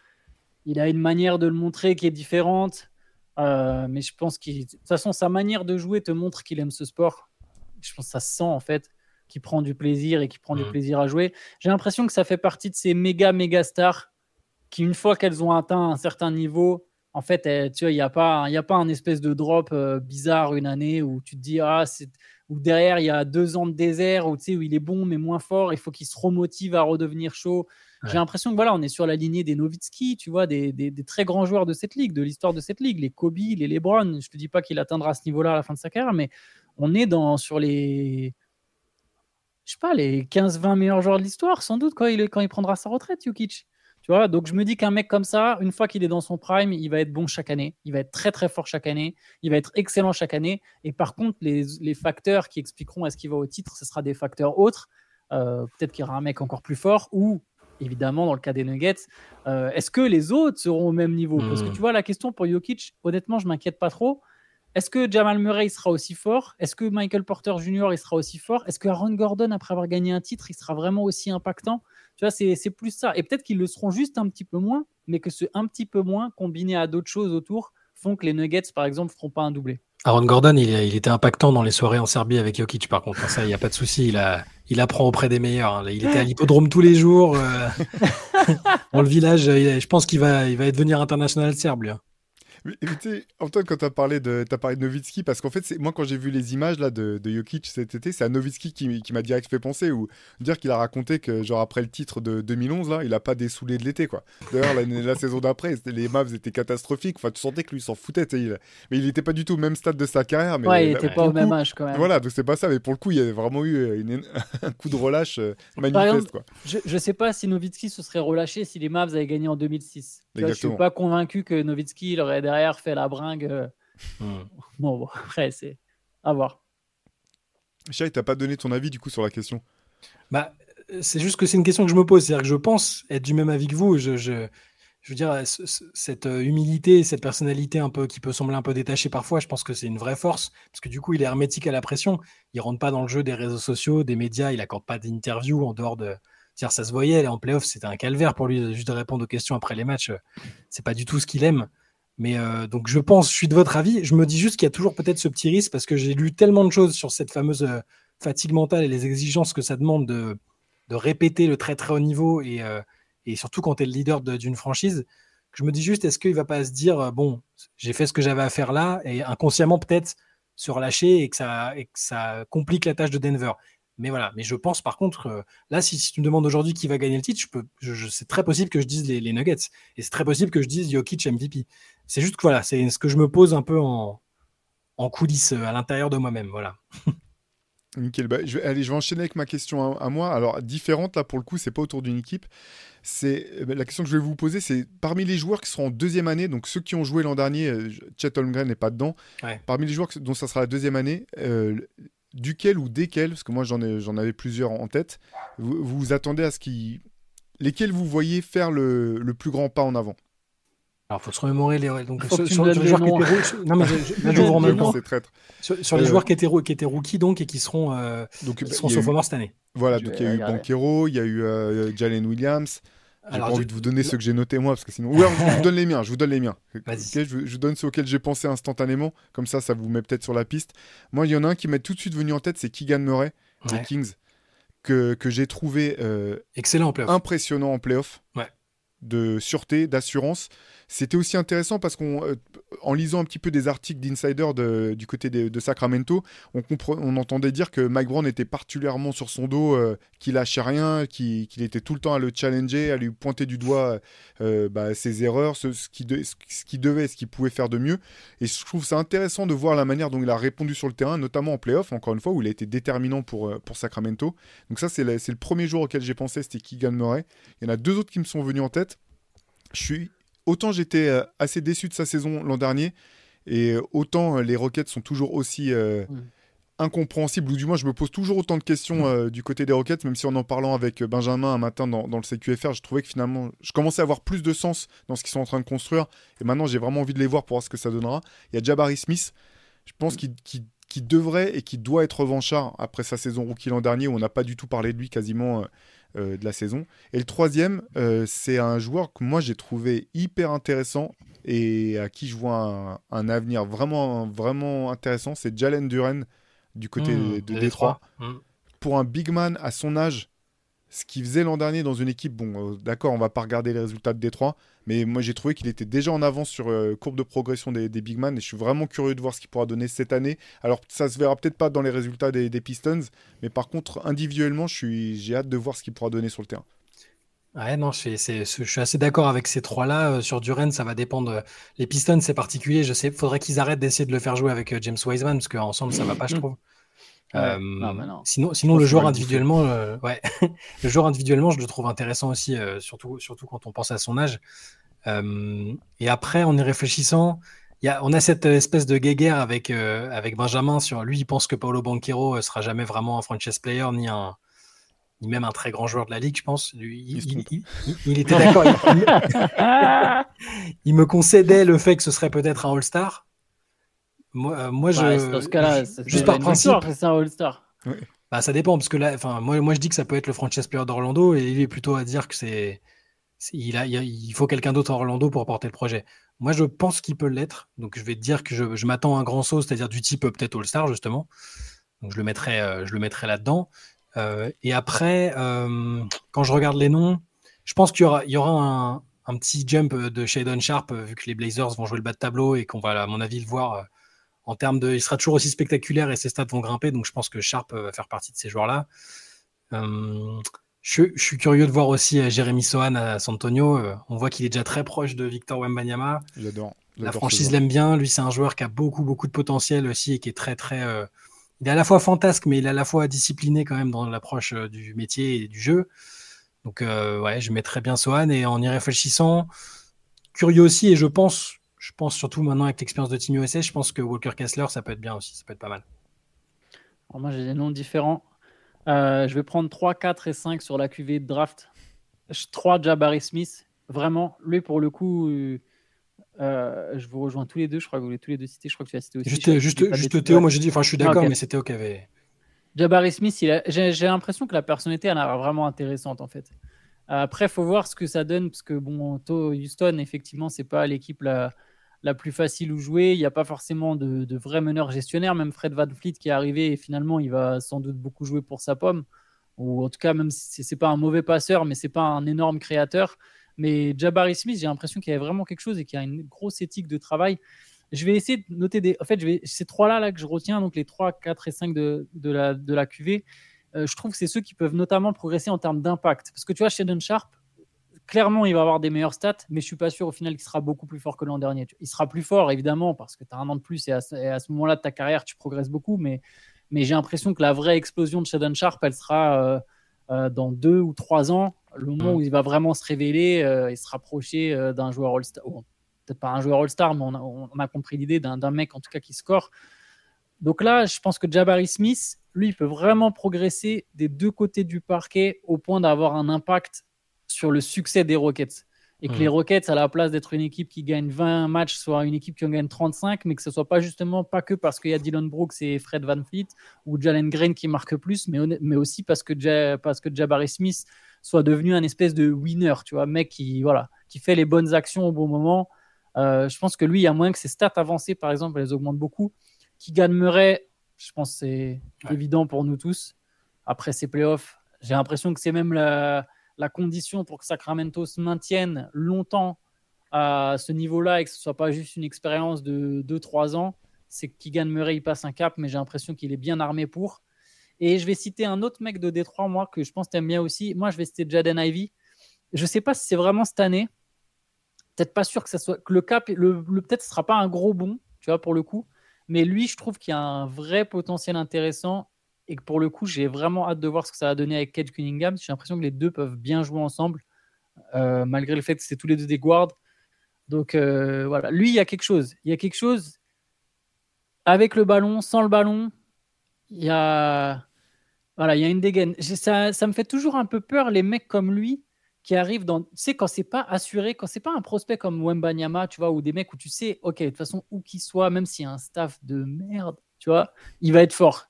il a une manière de le montrer qui est différente. Euh, mais je pense que de toute façon, sa manière de jouer te montre qu'il aime ce sport. Je pense que ça se sent en fait, qu'il prend du plaisir et qu'il prend du mm. plaisir à jouer. J'ai l'impression que ça fait partie de ces méga, méga stars qui, une fois qu'elles ont atteint un certain niveau, en fait, tu vois, il n'y a, pas, a pas un espèce de drop euh, bizarre une année où tu te dis, ah, c'est. Ou derrière, il y a deux ans de désert où, tu sais, où il est bon mais moins fort, il faut qu'il se remotive à redevenir chaud. J'ai l'impression que voilà, on est sur la lignée des Nowitzki, tu vois, des, des, très grands joueurs de cette ligue, de l'histoire de cette ligue, les Kobe, les LeBron. Je te dis pas qu'il atteindra ce niveau-là à la fin de sa carrière, mais on est dans sur les je sais pas, les 15-20 meilleurs joueurs de l'histoire, sans doute, quand il, quand il prendra sa retraite, Jokic. Tu vois, donc je me dis qu'un mec comme ça, une fois qu'il est dans son prime, il va être bon chaque année, il va être très très fort chaque année, il va être excellent chaque année. Et par contre, les, les facteurs qui expliqueront est-ce qu'il va au titre, ce sera des facteurs autres. Euh, peut-être qu'il y aura un mec encore plus fort, ou évidemment, dans le cas des Nuggets, euh, est-ce que les autres seront au même niveau? Parce que hmm. tu vois, la question pour Jokic, honnêtement, je m'inquiète pas trop. Est-ce que Jamal Murray sera aussi fort? Est-ce que Michael Porter Jr. il sera aussi fort? Est-ce que Aaron Gordon, après avoir gagné un titre, il sera vraiment aussi impactant? Tu vois, c'est plus ça. Et peut-être qu'ils le seront juste un petit peu moins, mais que ce un petit peu moins, combiné à d'autres choses autour, font que les Nuggets, par exemple, ne feront pas un doublé. Aaron Gordon, il, il, était impactant dans les soirées en Serbie avec Jokic, par contre. Ça, il n'y a pas de souci. Il, a, il apprend auprès des meilleurs. Hein. Il était à l'hippodrome tous les jours. Euh, dans le village, je pense qu'il va, il va devenir international serbe, lui. Hein. Mais, Antoine, quand tu as parlé de, as parlé de Novitski, parce qu'en fait, moi, quand j'ai vu les images là, de, de Jokic cet été, c'est à Novitski qui, qui m'a direct fait penser, ou dire qu'il a raconté que, genre, après le titre de 2011, là, il a pas dessoulé de l'été, quoi. D'ailleurs, la, la, saison d'après, les Mavs étaient catastrophiques. Enfin, tu sentais que lui s'en foutait, il, mais il n'était pas du tout au même stade de sa carrière. Mais ouais, il n'était pas au même âge, quand même. Voilà, donc c'est pas ça, mais pour le coup, il y avait vraiment eu un coup de relâche euh, manifeste, quoi. Je, je sais pas si Novitski se serait relâché si les Mavs avaient gagné en 2006. Je ne suis pas convaincu que Novitski il aurait derrière fait la bringue. Euh. Bon, après, c'est à voir. Chai, t'as pas donné ton avis du coup sur la question? Bah, c'est juste que c'est une question que je me pose. C'est-à-dire que je pense être du même avis que vous. Je, je, je veux dire, cette euh, humilité, cette personnalité un peu qui peut sembler un peu détachée parfois, je pense que c'est une vraie force parce que du coup, il est hermétique à la pression. Il rentre pas dans le jeu des réseaux sociaux, des médias. Il accorde pas d'interviews en dehors de, ça se voyait, en playoff, c'était un calvaire pour lui juste de répondre aux questions après les matchs. C'est pas du tout ce qu'il aime. Mais euh, donc je pense, je suis de votre avis. Je me dis juste qu'il y a toujours peut-être ce petit risque parce que j'ai lu tellement de choses sur cette fameuse euh, fatigue mentale et les exigences que ça demande de, répéter le très très haut niveau et, euh, surtout quand tu es le leader d'une franchise. Je me dis juste, est-ce qu'il va pas se dire, bon, j'ai fait ce que j'avais à faire là et inconsciemment peut-être se relâcher et et que ça complique la tâche de Denver. Mais voilà, mais je pense par contre, euh, là, si, tu me demandes aujourd'hui qui va gagner le titre, je peux, je, c'est très possible que je dise les, Nuggets. Et c'est très possible que je dise Jokic MVP. C'est juste que voilà, c'est ce que je me pose un peu en, en coulisses euh, à l'intérieur de moi-même. Voilà. Nickel. Bah, je vais, allez, je vais enchaîner avec ma question à, moi. Alors, différente, là, pour le coup, c'est pas autour d'une équipe. C'est euh, bah, La question que je vais vous poser, c'est parmi les joueurs qui seront en deuxième année, donc ceux qui ont joué l'an dernier, Chet Holmgren n'est pas dedans, parmi les joueurs dont ça sera la deuxième année, duquel ou desquels, parce que moi j'en, ai, j'en avais plusieurs en tête, vous vous attendez à ce qui. Lesquels vous voyez faire le, le plus grand pas en avant? Alors, il faut se remémorer les. Donc, sur, sur, les joueurs qui étaient. Non, mais je, Sur, les euh, joueurs qui étaient, qui étaient rookies donc, et qui seront, euh, donc, qui seront sophomores cette année. Voilà, donc il y a eu Banquero, il y a eu euh, Jalen Williams, j'ai pas envie de vous donner ceux que j'ai notés moi, parce que sinon. Ouais, je vous donne les miens, je vous donne les miens. je, vous donne ceux auxquels j'ai pensé instantanément, comme ça, ça vous met peut-être sur la piste. Moi, il y en a un qui m'est tout de suite venu en tête, c'est Keegan Murray, des Kings, que, que j'ai trouvé euh, Excellent en impressionnant en playoff. Ouais. De sûreté, d'assurance. C'était aussi intéressant parce qu'en euh, en lisant un petit peu des articles d'insider du côté de, Sacramento, on, entendait dire que Mike Brown était particulièrement sur son dos, euh, qu'il lâchait rien, qu'il était tout le temps à le challenger, à lui pointer du doigt euh, bah, ses erreurs, ce, qu'il devait, ce qu'il pouvait faire de mieux. Et je trouve ça intéressant de voir la manière dont il a répondu sur le terrain, notamment en playoff, encore une fois, où il a été déterminant pour, pour Sacramento. Donc ça, c'est le, premier jour auquel j'ai pensé, c'était Keegan Murray. Il y en a deux autres qui me sont venus en tête. Je suis autant j'étais euh, assez déçu de sa saison l'an dernier, et autant euh, les Rockets sont toujours aussi euh, incompréhensible, ou du moins je me pose toujours autant de questions euh, du côté des Rockets, même si en en parlant avec Benjamin un matin dans, le CQFR, je trouvais que finalement je commençais à avoir plus de sens dans ce qu'ils sont en train de construire, et maintenant j'ai vraiment envie de les voir pour voir ce que ça donnera. Il y a Jabari Smith, je pense qu'il devrait et qui doit être revanchard après sa saison rookie l'an dernier, où on n'a pas du tout parlé de lui quasiment. Euh, euh, de la saison. Et le troisième, c'est un joueur que moi j'ai trouvé hyper intéressant et à qui je vois un, avenir vraiment, vraiment intéressant, c'est Jalen Duren du côté mmh, de, Détroit. Mmh. Pour un big man à son âge, ce qu'il faisait l'an dernier dans une équipe, bon, euh, d'accord, on va pas regarder les résultats de Détroit, mais moi j'ai trouvé qu'il était déjà en avance sur euh, courbe de progression des, big man et je suis vraiment curieux de voir ce qu'il pourra donner cette année. Alors ça se verra peut-être pas dans les résultats des, des Pistons, mais par contre individuellement, j'ai hâte de voir ce qu'il pourra donner sur le terrain. Ouais, non, je suis, assez d'accord avec ces trois-là. Euh, sur Duren, ça va dépendre. Les Pistons, c'est particulier. Je sais, faudrait qu'ils arrêtent d'essayer de le faire jouer avec euh, James Wiseman parce qu'ensemble, ça va pas, je trouve. Sinon, sinon le joueur individuellement, ouais, le joueur individuellement, je le trouve intéressant aussi, surtout, surtout quand on pense à son âge. et après, en y réfléchissant, y a, on a cette espèce de guéguerre avec, avec Benjamin sur lui. Il pense que Paolo Banquero sera jamais vraiment un franchise player ni un, ni même un très grand joueur de la ligue, je pense. il, était d'accord. il, me concédait le fait que ce serait peut-être un All-Star. Moi, euh, moi je. Dans ce cas-là, juste par principe. C'est un All-Star. Bah, ça dépend, parce que là, enfin, moi, moi, je dis que ça peut être le franchise player d'Orlando, et il est plutôt à dire que c'est. Il, a, il faut quelqu'un d'autre à Orlando pour porter le projet. Moi, je pense qu'il peut l'être. Donc, je vais te dire que je, je m'attends à un grand saut, c'est-à-dire du type peut-être All-Star, justement. Donc, je le mettrai, euh, je le mettrai là-dedans. Euh, et après, euh, quand je regarde les noms, je pense qu'il y aura, il y aura un, petit jump de Shadon Sharp, vu que les Blazers vont jouer le bas de tableau et qu'on va, à mon avis, le voir euh, en termes de. Il sera toujours aussi spectaculaire et ses stats vont grimper, donc je pense que Sharp va faire partie de ces joueurs-là. je, suis curieux de voir aussi Jérémy Sohan à San Antonio. on voit qu'il est déjà très proche de Victor Wembanyama. J'adore. La franchise l'aime bien. Lui, c'est un joueur qui a beaucoup, beaucoup de potentiel aussi et qui est très, très il est à la fois fantasque, mais il est à la fois discipliné quand même dans l'approche euh, du métier et du jeu. Donc, euh, ouais, je mettrais bien Sohan et en y réfléchissant, curieux aussi, et je pense, pense surtout maintenant avec l'expérience de Team USA, je pense que Walker Kessler, ça peut être bien aussi, ça peut être pas mal. moi, j'ai des noms différents. Euh, je vais prendre 3, 4 et 5 sur la QV de draft. 3 Jabari Smith. Vraiment, lui, pour le coup, euh, je vous rejoins tous les deux. Je crois que vous voulez tous les deux citer. Je crois que tu as cité aussi. Juste, juste, juste Théo, moi j'ai dit, enfin je suis d'accord, mais c'est Théo qui avait. Jabari Smith, j'ai l'impression que la personnalité elle a vraiment intéressante en fait. Après, faut voir ce que ça donne parce que bon, Houston, effectivement, c'est pas l'équipe la, la plus facile où jouer. Il n'y a pas forcément de, de vrais meneurs gestionnaires. Même Fred Van Fleet qui est arrivé et finalement, il va sans doute beaucoup jouer pour sa pomme. Ou en tout cas, même si c'est pas un mauvais passeur, mais c'est pas un énorme créateur. Mais Jabari Smith, j'ai l'impression qu'il y a vraiment quelque chose et qu'il y a une grosse éthique de travail. Je vais essayer de noter des. En fait, je vais... ces trois-là là, que je retiens, donc les 3, 4 et 5 de, de, la, de la QV, euh, je trouve que c'est ceux qui peuvent notamment progresser en termes d'impact. Parce que tu vois, Sheldon Sharp, clairement, il va avoir des meilleures stats, mais je suis pas sûr au final qu'il sera beaucoup plus fort que l'an dernier. Il sera plus fort, évidemment, parce que tu as un an de plus et à, ce moment-là de ta carrière, tu progresses beaucoup, mais, mais j'ai l'impression que la vraie explosion de Sheldon Sharp, elle sera euh, euh, dans deux ou trois ans le moment mm. où il va vraiment se révéler euh, et se rapprocher d'un joueur All-Star, peut-être pas un joueur All-Star, mais on a, compris l'idée d'un mec en tout cas qui score. Donc là, je pense que Jabari Smith, lui, il peut vraiment progresser des deux côtés du parquet au point d'avoir un impact sur le succès des Rockets et que mm. les Rockets, à la place d'être une équipe qui gagne 20 matchs, soit une équipe qui en gagne 35, mais que ce soit pas justement pas que parce qu'il y a Dylan Brooks et Fred Van Fleet ou Jalen Green qui marquent plus, mais, mais aussi parce que, parce que Jabari Smith soit devenu un espèce de winner, tu vois, mec qui, voilà, qui fait les bonnes actions au bon moment. Euh, je pense que lui, il y a moins que ses stats avancées, par exemple, elles augmentent beaucoup. Qui gagnerait, je pense que c'est évident pour nous tous. Après ces playoffs, j'ai l'impression que c'est même la, la, condition pour que Sacramento se maintienne longtemps à ce niveau-là et que ce soit pas juste une expérience de 2-3 ans. C'est que Keegan Murray, il passe un cap, mais j'ai l'impression qu'il est bien armé pour. Et je vais citer un autre mec de Détroit, moi, que je pense que tu aimes bien aussi. Moi, je vais citer Jaden Ivy. Je ne sais pas si c'est vraiment cette année. Peut-être pas sûr que ça soit le cap, le, peut-être ce sera pas un gros bon, tu vois, pour le coup. Mais lui, je trouve qu'il y a un vrai potentiel intéressant et que pour le coup, j'ai vraiment hâte de voir ce que ça va donner avec Cage Cunningham. J'ai l'impression que les deux peuvent bien jouer ensemble, euh, malgré le fait que c'est tous les deux des guards. Donc euh, voilà, lui, il y a quelque chose. Il y a quelque chose avec le ballon, sans le ballon il y a, voilà, il y a une dégaine. Ça, me fait toujours un peu peur les mecs comme lui qui arrivent dans, tu sais, quand c'est pas assuré, quand c'est pas un prospect comme Wembanyama, tu vois, ou des mecs où tu sais, ok, de toute façon, où qu'il soit, même s'il y a un staff de merde, tu vois, il va être fort.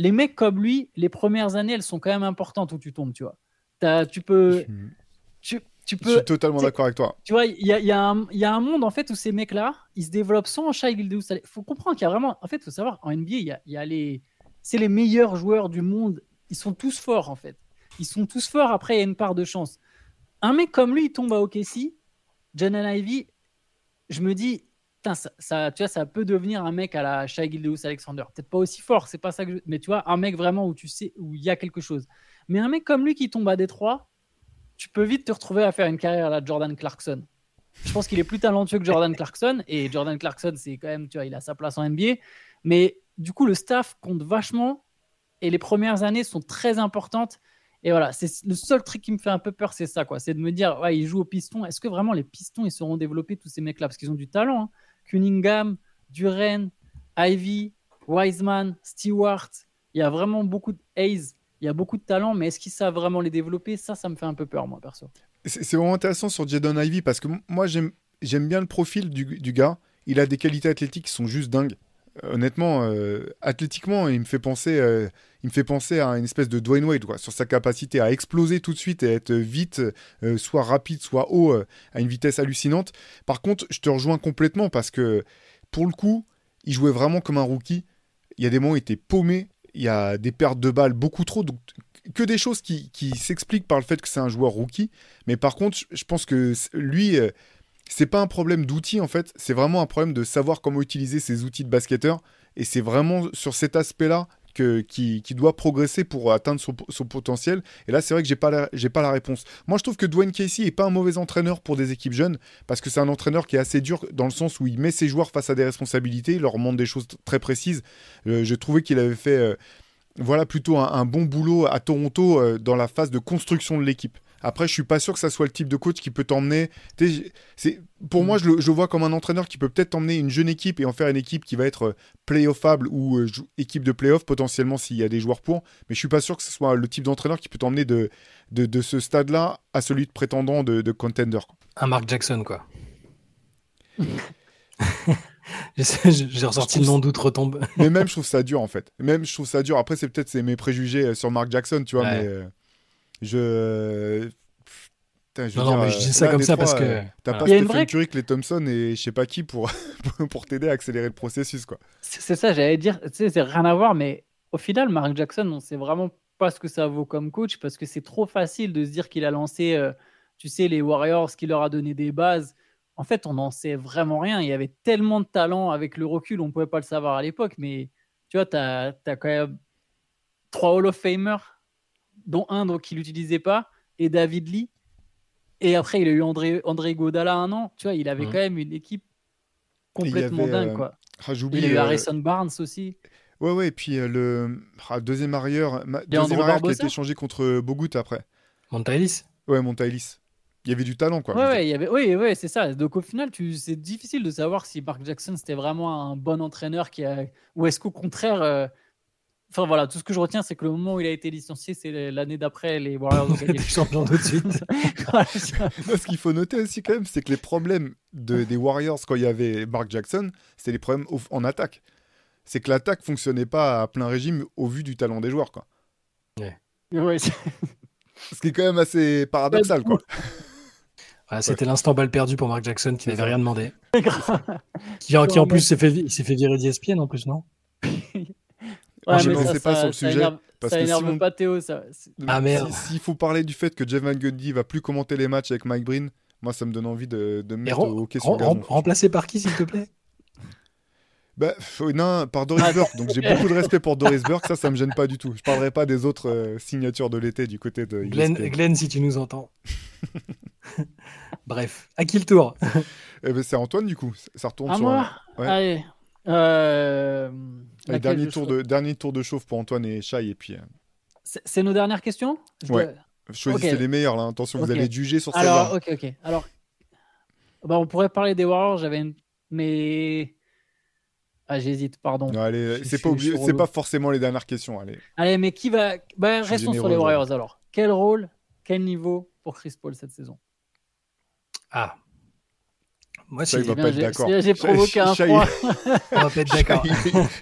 Les mecs comme lui, les premières années, elles sont quand même importantes où tu tombes, tu vois. As, tu peux, tu, tu peux. Je suis totalement d'accord avec toi. Tu vois, il y a, y, a y a, un monde en fait où ces mecs-là, ils se développent sans Shai Gildeus. Il faut comprendre qu'il y a vraiment, en fait, il faut savoir, en NBA, il y a, y a les, c'est les meilleurs joueurs du monde. Ils sont tous forts en fait. Ils sont tous forts. Après, il y a une part de chance un mec comme lui, il tombe à OKC, Jalen Ivy, je me dis, ça, tu vois, ça peut devenir un mec à la Shai Gildeus Alexander. Peut-être pas aussi fort, c'est pas ça que Mais tu vois, un mec vraiment où tu sais, où il y a quelque chose. Mais un mec comme lui qui tombe à Détroit, tu peux vite te retrouver à faire une carrière à la Jordan Clarkson. Je pense qu'il est plus talentueux que Jordan Clarkson. Et Jordan Clarkson, c'est quand même, tu vois, il a sa place en NBA. Mais du coup, le staff compte vachement. Et les premières années sont très importantes. Et voilà, c'est le seul truc qui me fait un peu peur, c'est ça, quoi. C'est de me dire, ouais, ils jouent au piston. Est-ce que vraiment les pistons, ils seront développés, tous ces mecs-là? Parce qu'ils ont du talent. Hein. Cunningham, Duren, Ivy, Wiseman, Stewart. Il y a vraiment beaucoup de Hayes. Il y a beaucoup de talent, mais est-ce qu'ils savent vraiment les développer? Ça, ça me fait un peu peur, moi, perso. C'est vraiment intéressant sur Jadon Ivy parce que moi, j'aime bien le profil du, du, gars. Il a des qualités athlétiques qui sont juste dingues. Euh, honnêtement, euh, athlétiquement, il me fait penser, euh, il me fait penser à une espèce de Dwayne Wade, sur sa capacité à exploser tout de suite et être vite, soit rapide, soit haut, à une vitesse hallucinante. Par contre, je te rejoins complètement parce que, pour le coup, il jouait vraiment comme un rookie. Il y a des moments où il était paumé, il y a des pertes de balles beaucoup trop, donc que des choses qui, qui s'expliquent par le fait que c'est un joueur rookie. Mais par contre, je pense que lui c'est pas un problème d'outils en fait, c'est vraiment un problème de savoir comment utiliser ces outils de basketteur. Et c'est vraiment sur cet aspect-là que, qui, doit progresser pour atteindre son, potentiel. Et là, c'est vrai que j'ai pas pas la réponse. Moi, je trouve que Dwayne Casey est pas un mauvais entraîneur pour des équipes jeunes parce que c'est un entraîneur qui est assez dur dans le sens où il met ses joueurs face à des responsabilités, il leur demande des choses très précises. Euh, je trouvais qu'il avait fait, euh, voilà, plutôt un, un, bon boulot à Toronto euh, dans la phase de construction de l'équipe. Après, je suis pas sûr que ça soit le type de coach qui peut t'emmener. C'est pour moi, je le je vois comme un entraîneur qui peut peut-être t'emmener une jeune équipe et en faire une équipe qui va être euh, playoffable ou euh, équipe de playoff potentiellement s'il y a des joueurs pour. Mais je suis pas sûr que ce soit le type d'entraîneur qui peut t'emmener de, de, de, ce stade-là à celui de prétendant de, de contender. Un Mark Jackson, quoi. J'ai ressorti le nom d'outre-tombe. mais même, je trouve ça dur, en fait. Même, je trouve ça dur. Après, c'est peut-être mes préjugés euh, sur Mark Jackson, tu vois, mais je. Putain, je non, dire, non, mais je dis ça comme ça parce que. Euh, t'as pas Stephen vraie... Curry, les Thompson et je sais pas qui pour, pour t'aider à accélérer le processus, quoi. C'est ça, j'allais dire, tu sais, c'est rien à voir, mais au final, Mark Jackson, on sait vraiment pas ce que ça vaut comme coach parce que c'est trop facile de se dire qu'il a lancé, euh, tu sais, les Warriors, qu'il leur a donné des bases. En fait, on n'en sait vraiment rien. Il y avait tellement de talent avec le recul, on pouvait pas le savoir à l'époque, mais tu vois, tu as, as, quand même trois Hall of Famers dont un donc, qu'il n'utilisait pas, et David Lee. Et après, il a eu André, André Godala un an. Tu vois, il avait mmh. quand même une équipe complètement dingue. Euh, quoi. Ah, il a eu euh, Harrison Barnes aussi. Ouais, ouais, et puis euh, le ah, deuxième arrière, deuxième arrière qui a été changé contre Bogut après. Montaïlis Ouais, Montaïlis. Il y avait du talent, quoi. Ouais, ouais, il y avait... oui, ouais, c'est ça. Donc au final, tu... c'est difficile de savoir si Mark Jackson c'était vraiment un bon entraîneur qui a... ou est-ce qu'au contraire, Enfin voilà, tout ce que je retiens, c'est que le moment où il a été licencié, c'est l'année d'après, les Warriors ont gagné le champion tout de suite. ce qu'il faut noter aussi quand même, c'est que les problèmes de, des Warriors quand il y avait Mark Jackson, c'était les problèmes en attaque. C'est que l'attaque fonctionnait pas à plein régime au vu du talent des joueurs, quoi. Ouais. ce qui est quand même assez paradoxal, quoi. C'était l'instant balle perdue pour Mark Jackson qui n'avait rien demandé. qui, en, qui en plus s'est fait, fait virer d'ESPN en plus, non? Ouais, je ne sais pas sur le sujet. Énerve, parce ça énerve pas Théo, ça. Ah merde. S'il faut parler du fait que Jeff Van Gundy va plus commenter les matchs avec Mike Breen, moi ça me donne envie de, de me mettre au hockey sur gazon. Remplacé par qui, s'il te plaît? Bah, non, par Doris ah. Burke. Donc j'ai beaucoup de respect pour Doris Burke. Ça, ça me gêne pas du tout. Je parlerai pas des autres euh, signatures de l'été du côté de. Glenn, Glenn, si tu nous entends. Bref, à qui le tour? Eh ben, C'est Antoine du coup. Ça retourne à sur. Moi? ouais. Allez. Euh... dernier, tour de, dernier tour de chauffe pour Antoine et Chai. Et puis, euh, C'est nos dernières questions? Je Ouais. Choisissez les meilleures, là. Attention, vous allez juger sur celle-là. Alors, ok, ok. Alors, bah, on pourrait parler des Warriors. J'avais une... Mais. Ah, j'hésite, pardon. allez, c'est pas, c'est pas forcément les dernières questions. Allez, allez mais qui va. Bah, restons sur les Warriors alors. Quel rôle, quel niveau pour Chris Paul cette saison? Ah, moi, ça, il va pas être d'accord. J'ai provoqué un froid. on va pas être d'accord.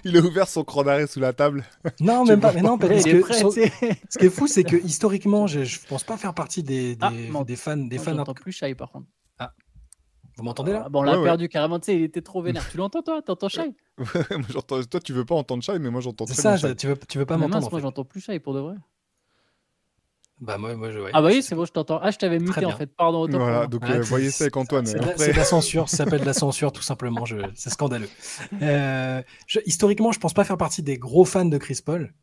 Il, a ouvert son cran d'arrêt sous la table. Non, même pas. Mais non, parce que ce qui est fou, c'est que historiquement, je, je pense pas faire partie des, des, ah, des fans. Des fans. J'entends plus Shai par contre. Ah. Vous m'entendez là? Bon, on l'a perdu carrément. Tu sais, il était trop vénère. tu l'entends toi? T'entends Shai? Ouais, toi, tu veux pas entendre Shai, mais moi j'entends très ça, bien. Ça, tu veux, tu veux pas m'entendre. Moi, j'entends plus Shai pour de vrai. Bah moi, moi je, Ah bah oui, c'est bon, je t'entends. Ah, je t'avais muté en fait. Pardon. Autant voilà, donc ah, voyez ça avec Antoine. C'est la censure, ça s'appelle de la censure tout simplement. Je... C'est scandaleux. Euh, historiquement, je pense pas faire partie des gros fans de Chris Paul,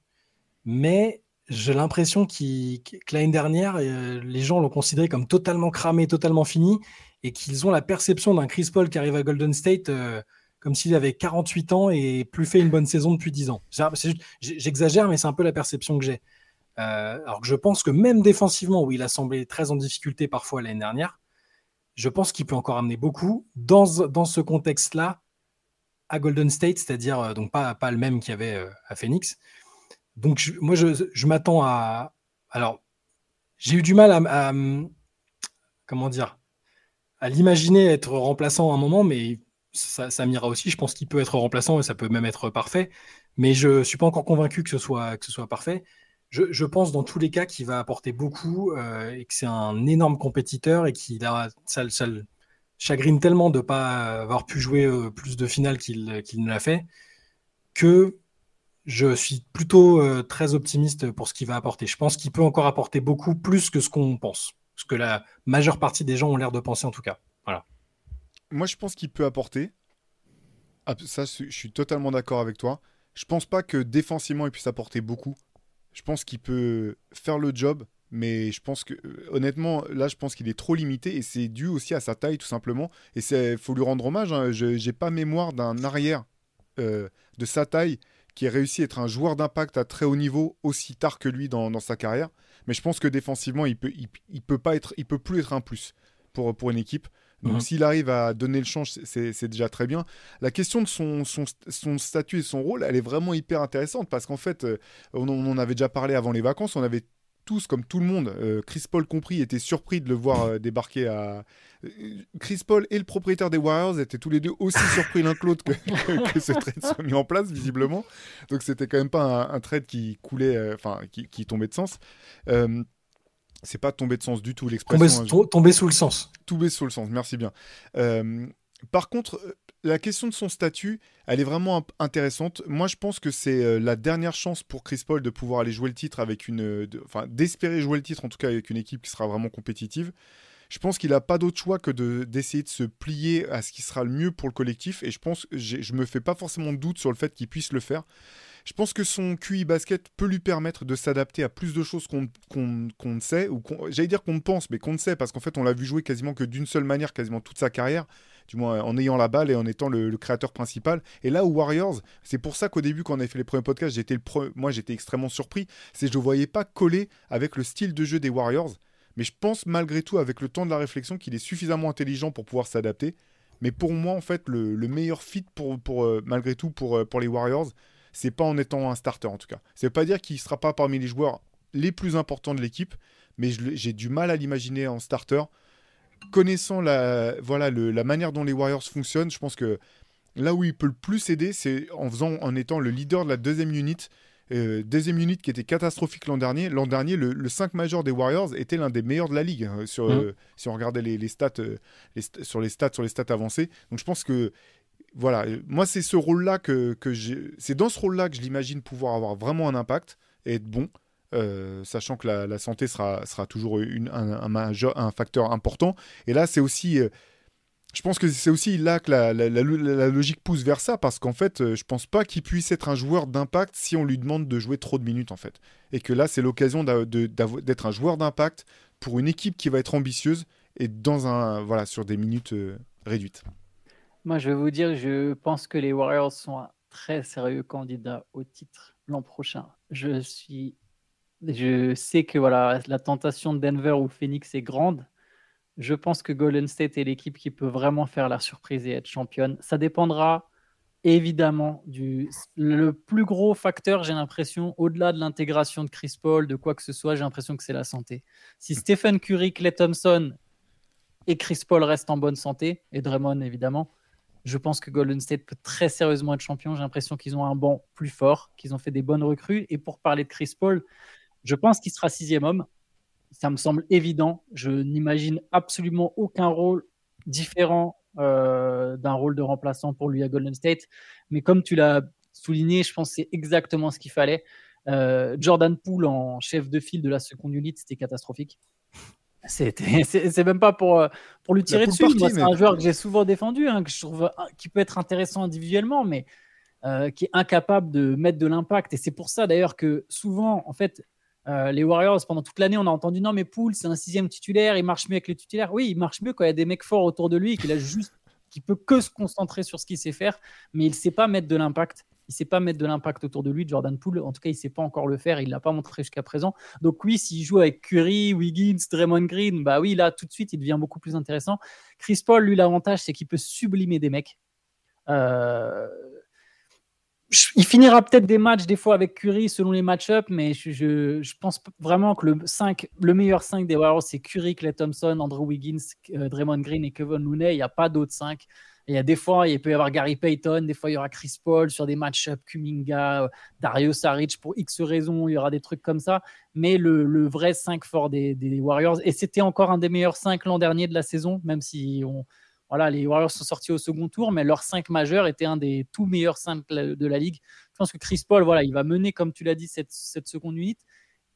mais j'ai l'impression qu que l'année dernière, euh, les gens l'ont considéré comme totalement cramé, totalement fini, et qu'ils ont la perception d'un Chris Paul qui arrive à Golden State euh, comme s'il avait 48 ans et plus fait une bonne saison depuis 10 ans. J'exagère, mais c'est un peu la perception que j'ai. Euh, alors que je pense que même défensivement, où il a semblé très en difficulté parfois l'année dernière, je pense qu'il peut encore amener beaucoup dans, dans ce contexte-là à Golden State, c'est-à-dire euh, donc pas, pas le même qu'il y avait euh, à Phoenix. Donc moi, je, je m'attends à... Alors, j'ai eu du mal à, comment dire à l'imaginer être remplaçant à un moment, mais ça, m'ira aussi. Je pense qu'il peut être remplaçant et ça peut même être parfait. Mais je suis pas encore convaincu que ce soit, que ce soit parfait je, pense dans tous les cas qu'il va apporter beaucoup euh, et que c'est un énorme compétiteur et qu'il a ça, le chagrine tellement de ne pas avoir pu jouer euh, plus de finales qu'il ne l'a fait que je suis plutôt euh, très optimiste pour ce qu'il va apporter. Je pense qu'il peut encore apporter beaucoup plus que ce qu'on pense, ce que la majeure partie des gens ont l'air de penser en tout cas. Voilà. Moi, je pense qu'il peut apporter. Ah, ça, je suis totalement d'accord avec toi. Je pense pas que défensivement il puisse apporter beaucoup. Je pense qu'il peut faire le job, mais je pense que euh, honnêtement, là, je pense qu'il est trop limité et c'est dû aussi à sa taille tout simplement. Et c'est faut lui rendre hommage. Hein. Je n'ai pas mémoire d'un arrière euh, de sa taille qui a réussi à être un joueur d'impact à très haut niveau aussi tard que lui dans, sa carrière. Mais je pense que défensivement, il peut, peut être, il peut plus être un plus pour une équipe. Donc mhm. s'il arrive à donner le change, c'est déjà très bien. La question de son, son, statut et son rôle, elle est vraiment hyper intéressante parce qu'en fait, euh, on, en avait déjà parlé avant les vacances, on avait tous, comme tout le monde, euh, Chris Paul compris, été surpris de le voir euh, débarquer à... Chris Paul et le propriétaire des Warriors étaient tous les deux aussi surpris l'un que l'autre que, ce trade soit mis en place, visiblement. Donc c'était quand même pas un, trade qui coulait, enfin, qui, qui, tombait de sens. C'est pas tomber de sens du tout l'expression. Tomber, sous le sens. Tomber sous le sens, merci bien. Euh, par contre, euh, la question de son statut, elle est vraiment intéressante. Moi, je pense que c'est euh, la dernière chance pour Chris Paul de pouvoir aller jouer le titre avec une. enfin, d'espérer jouer le titre, en tout cas avec une équipe qui sera vraiment compétitive. Je pense qu'il n'a pas d'autre choix que d'essayer de, se plier à ce qui sera le mieux pour le collectif. Et je pense, je me fais pas forcément de doute sur le fait qu'il puisse le faire. Je pense que son QI basket peut lui permettre de s'adapter à plus de choses qu'on ne sait, ou j'allais dire qu'on ne pense, mais qu'on ne sait, parce qu'en fait, on l'a vu jouer quasiment que d'une seule manière, quasiment toute sa carrière, du moins en ayant la balle et en étant le, créateur principal. Et là, aux Warriors, c'est pour ça qu'au début, quand on avait fait les premiers podcasts, j'étais le moi, j'étais extrêmement surpris, c'est je ne voyais pas coller avec le style de jeu des Warriors. Mais je pense malgré tout, avec le temps de la réflexion, qu'il est suffisamment intelligent pour pouvoir s'adapter. Mais pour moi, en fait, le, meilleur fit pour, pour euh, malgré tout pour, euh, pour les Warriors, c'est pas en étant un starter en tout cas. Ça veut pas dire qu'il sera pas parmi les joueurs les plus importants de l'équipe, mais j'ai du mal à l'imaginer en starter. Connaissant la, voilà, la manière dont les Warriors fonctionnent, je pense que là où il peut le plus aider, c'est en, faisant, en étant le leader de la deuxième unit. Euh, deuxième unit qui était catastrophique l'an dernier. L'an dernier, le, 5 majeur des Warriors était l'un des meilleurs de la ligue, hein, sur, mmh. euh, si on regardait les, stats, euh, sur les stats, sur les stats avancées. Donc je pense que voilà, moi c'est ce rôle-là que, que c'est dans ce rôle-là que je l'imagine pouvoir avoir vraiment un impact et être bon, euh, sachant que la, santé sera, sera toujours un, facteur important. Et là, c'est aussi, euh, je pense que c'est aussi là que la, la, logique pousse vers ça, parce qu'en fait, euh, je pense pas qu'il puisse être un joueur d'impact si on lui demande de jouer trop de minutes en fait. Et que là, c'est l'occasion d'être un joueur d'impact pour une équipe qui va être ambitieuse et dans un voilà sur des minutes réduites. Moi, je vais vous dire, je pense que les Warriors sont un très sérieux candidat au titre l'an prochain. Je suis, je sais que voilà, la tentation de Denver ou Phoenix est grande. Je pense que Golden State est l'équipe qui peut vraiment faire la surprise et être championne. Ça dépendra évidemment du le plus gros facteur, j'ai l'impression, au-delà de l'intégration de Chris Paul, de quoi que ce soit, j'ai l'impression que c'est la santé. Si mm. Stephen Curry, Clay Thompson et Chris Paul restent en bonne santé, et Draymond évidemment, je pense que Golden State peut très sérieusement être champion. J'ai l'impression qu'ils ont un banc plus fort, qu'ils ont fait des bonnes recrues. Et pour parler de Chris Paul, je pense qu'il sera sixième homme. Ça me semble évident. Je n'imagine absolument aucun rôle différent euh, d'un rôle de remplaçant pour lui à Golden State. Mais comme tu l'as souligné, je pense que c'est exactement ce qu'il fallait. Euh, Jordan Poole en chef de file de la seconde unit, c'était catastrophique. C'est même pas pour, euh, pour lui tirer dessus. C'est un joueur que j'ai souvent défendu, hein, que je trouve qui peut être intéressant individuellement, mais qui est incapable de mettre de l'impact. Et c'est pour ça d'ailleurs que souvent, en fait, euh, les Warriors, pendant toute l'année, on a entendu non, mais Poole, c'est un sixième titulaire, il marche mieux avec les titulaires. Oui, il marche mieux quand il y a des mecs forts autour de lui et qu'il a juste, qui peut que se concentrer sur ce qu'il sait faire, mais il sait pas mettre de l'impact. Il sait pas mettre de l'impact autour de lui, Jordan Poole. En tout cas, il sait pas encore le faire. Il l'a pas montré jusqu'à présent. Donc oui, s'il joue avec Curry, Wiggins, Draymond Green, bah oui, là tout de suite, il devient beaucoup plus intéressant. Chris Paul, lui, l'avantage, c'est qu'il peut sublimer des mecs. Euh, il finira peut-être des matchs des fois avec Curry selon les match-ups, mais je, pense vraiment que le, 5, le meilleur 5 des Warriors, c'est Curry, Clay Thompson, Andrew Wiggins, euh, Draymond Green et Kevin Looney. Il n'y a pas d'autres 5. Il y a des fois, il peut y avoir Gary Payton, des fois, il y aura Chris Paul sur des match-ups, Kuminga, euh, Dario Saric pour X raisons, il y aura des trucs comme ça. Mais le, vrai 5 fort des, Warriors, et c'était encore un des meilleurs 5 l'an dernier de la saison, même si on voilà, les Warriors sont sortis au second tour, mais leur 5 majeur était un des tout meilleurs 5 de la ligue. Je pense que Chris Paul, voilà, il va mener, comme tu l'as dit, cette, seconde unité.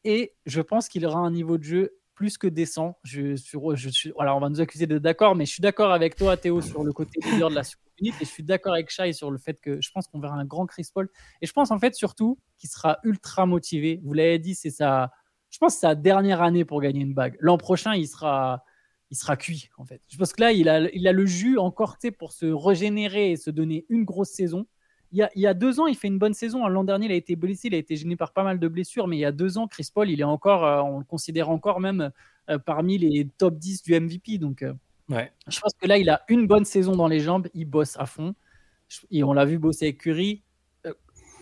Et je pense qu'il aura un niveau de jeu plus que décent. Je, je suis, alors, on va nous accuser d'être d'accord, mais je suis d'accord avec toi, Théo, sur le côté leader de la unité. Et je suis d'accord avec Shai sur le fait que je pense qu'on verra un grand Chris Paul. Et je pense en fait surtout qu'il sera ultra motivé. Vous l'avez dit, c'est sa, je pense sa dernière année pour gagner une bague. L'an prochain, il sera il sera cuit en fait. Je pense que là, il a, il a le jus encore pour se régénérer et se donner une grosse saison. Il y, a, il y a deux ans, il fait une bonne saison. L'an dernier, il a été blessé, il a été gêné par pas mal de blessures, mais il y a deux ans, Chris Paul, il est encore, euh, on le considère encore même euh, parmi les top 10 du MVP. Donc, euh, ouais. je pense que là, il a une bonne saison dans les jambes, il bosse à fond. Et on l'a vu bosser avec Curry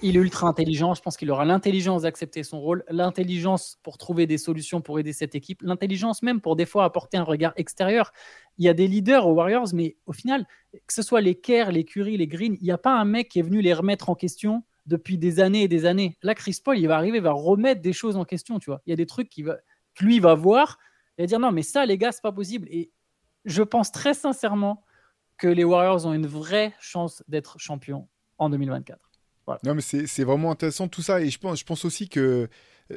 il est ultra intelligent. Je pense qu'il aura l'intelligence d'accepter son rôle, l'intelligence pour trouver des solutions pour aider cette équipe, l'intelligence même pour des fois apporter un regard extérieur. Il y a des leaders aux Warriors, mais au final, que ce soit les Kerr, les Curry, les Green, il n'y a pas un mec qui est venu les remettre en question depuis des années et des années. Là, Chris Paul, il va arriver, il va remettre des choses en question, tu vois. Il y a des trucs qui va, que lui va voir et dire non, mais ça, les gars, c'est pas possible. Et je pense très sincèrement que les Warriors ont une vraie chance d'être champions en 2024. Non, mais c'est vraiment intéressant tout ça. Et je pense, je pense aussi que, euh,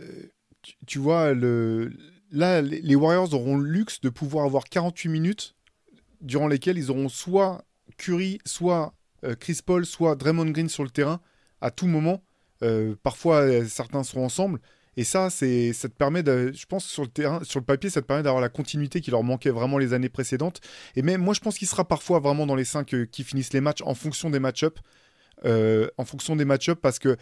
tu, vois, le, là, les, Warriors auront le luxe de pouvoir avoir 48 minutes durant lesquelles ils auront soit Curry, soit euh, Chris Paul, soit Draymond Green sur le terrain à tout moment. Euh, parfois, certains seront ensemble. Et ça, c'est, ça te permet, de, je pense, sur le terrain, sur le papier, ça te permet d'avoir la continuité qui leur manquait vraiment les années précédentes. Et même, moi, je pense qu'il sera parfois vraiment dans les 5 qui finissent les matchs en fonction des match-ups. Euh, en fonction des match-ups parce que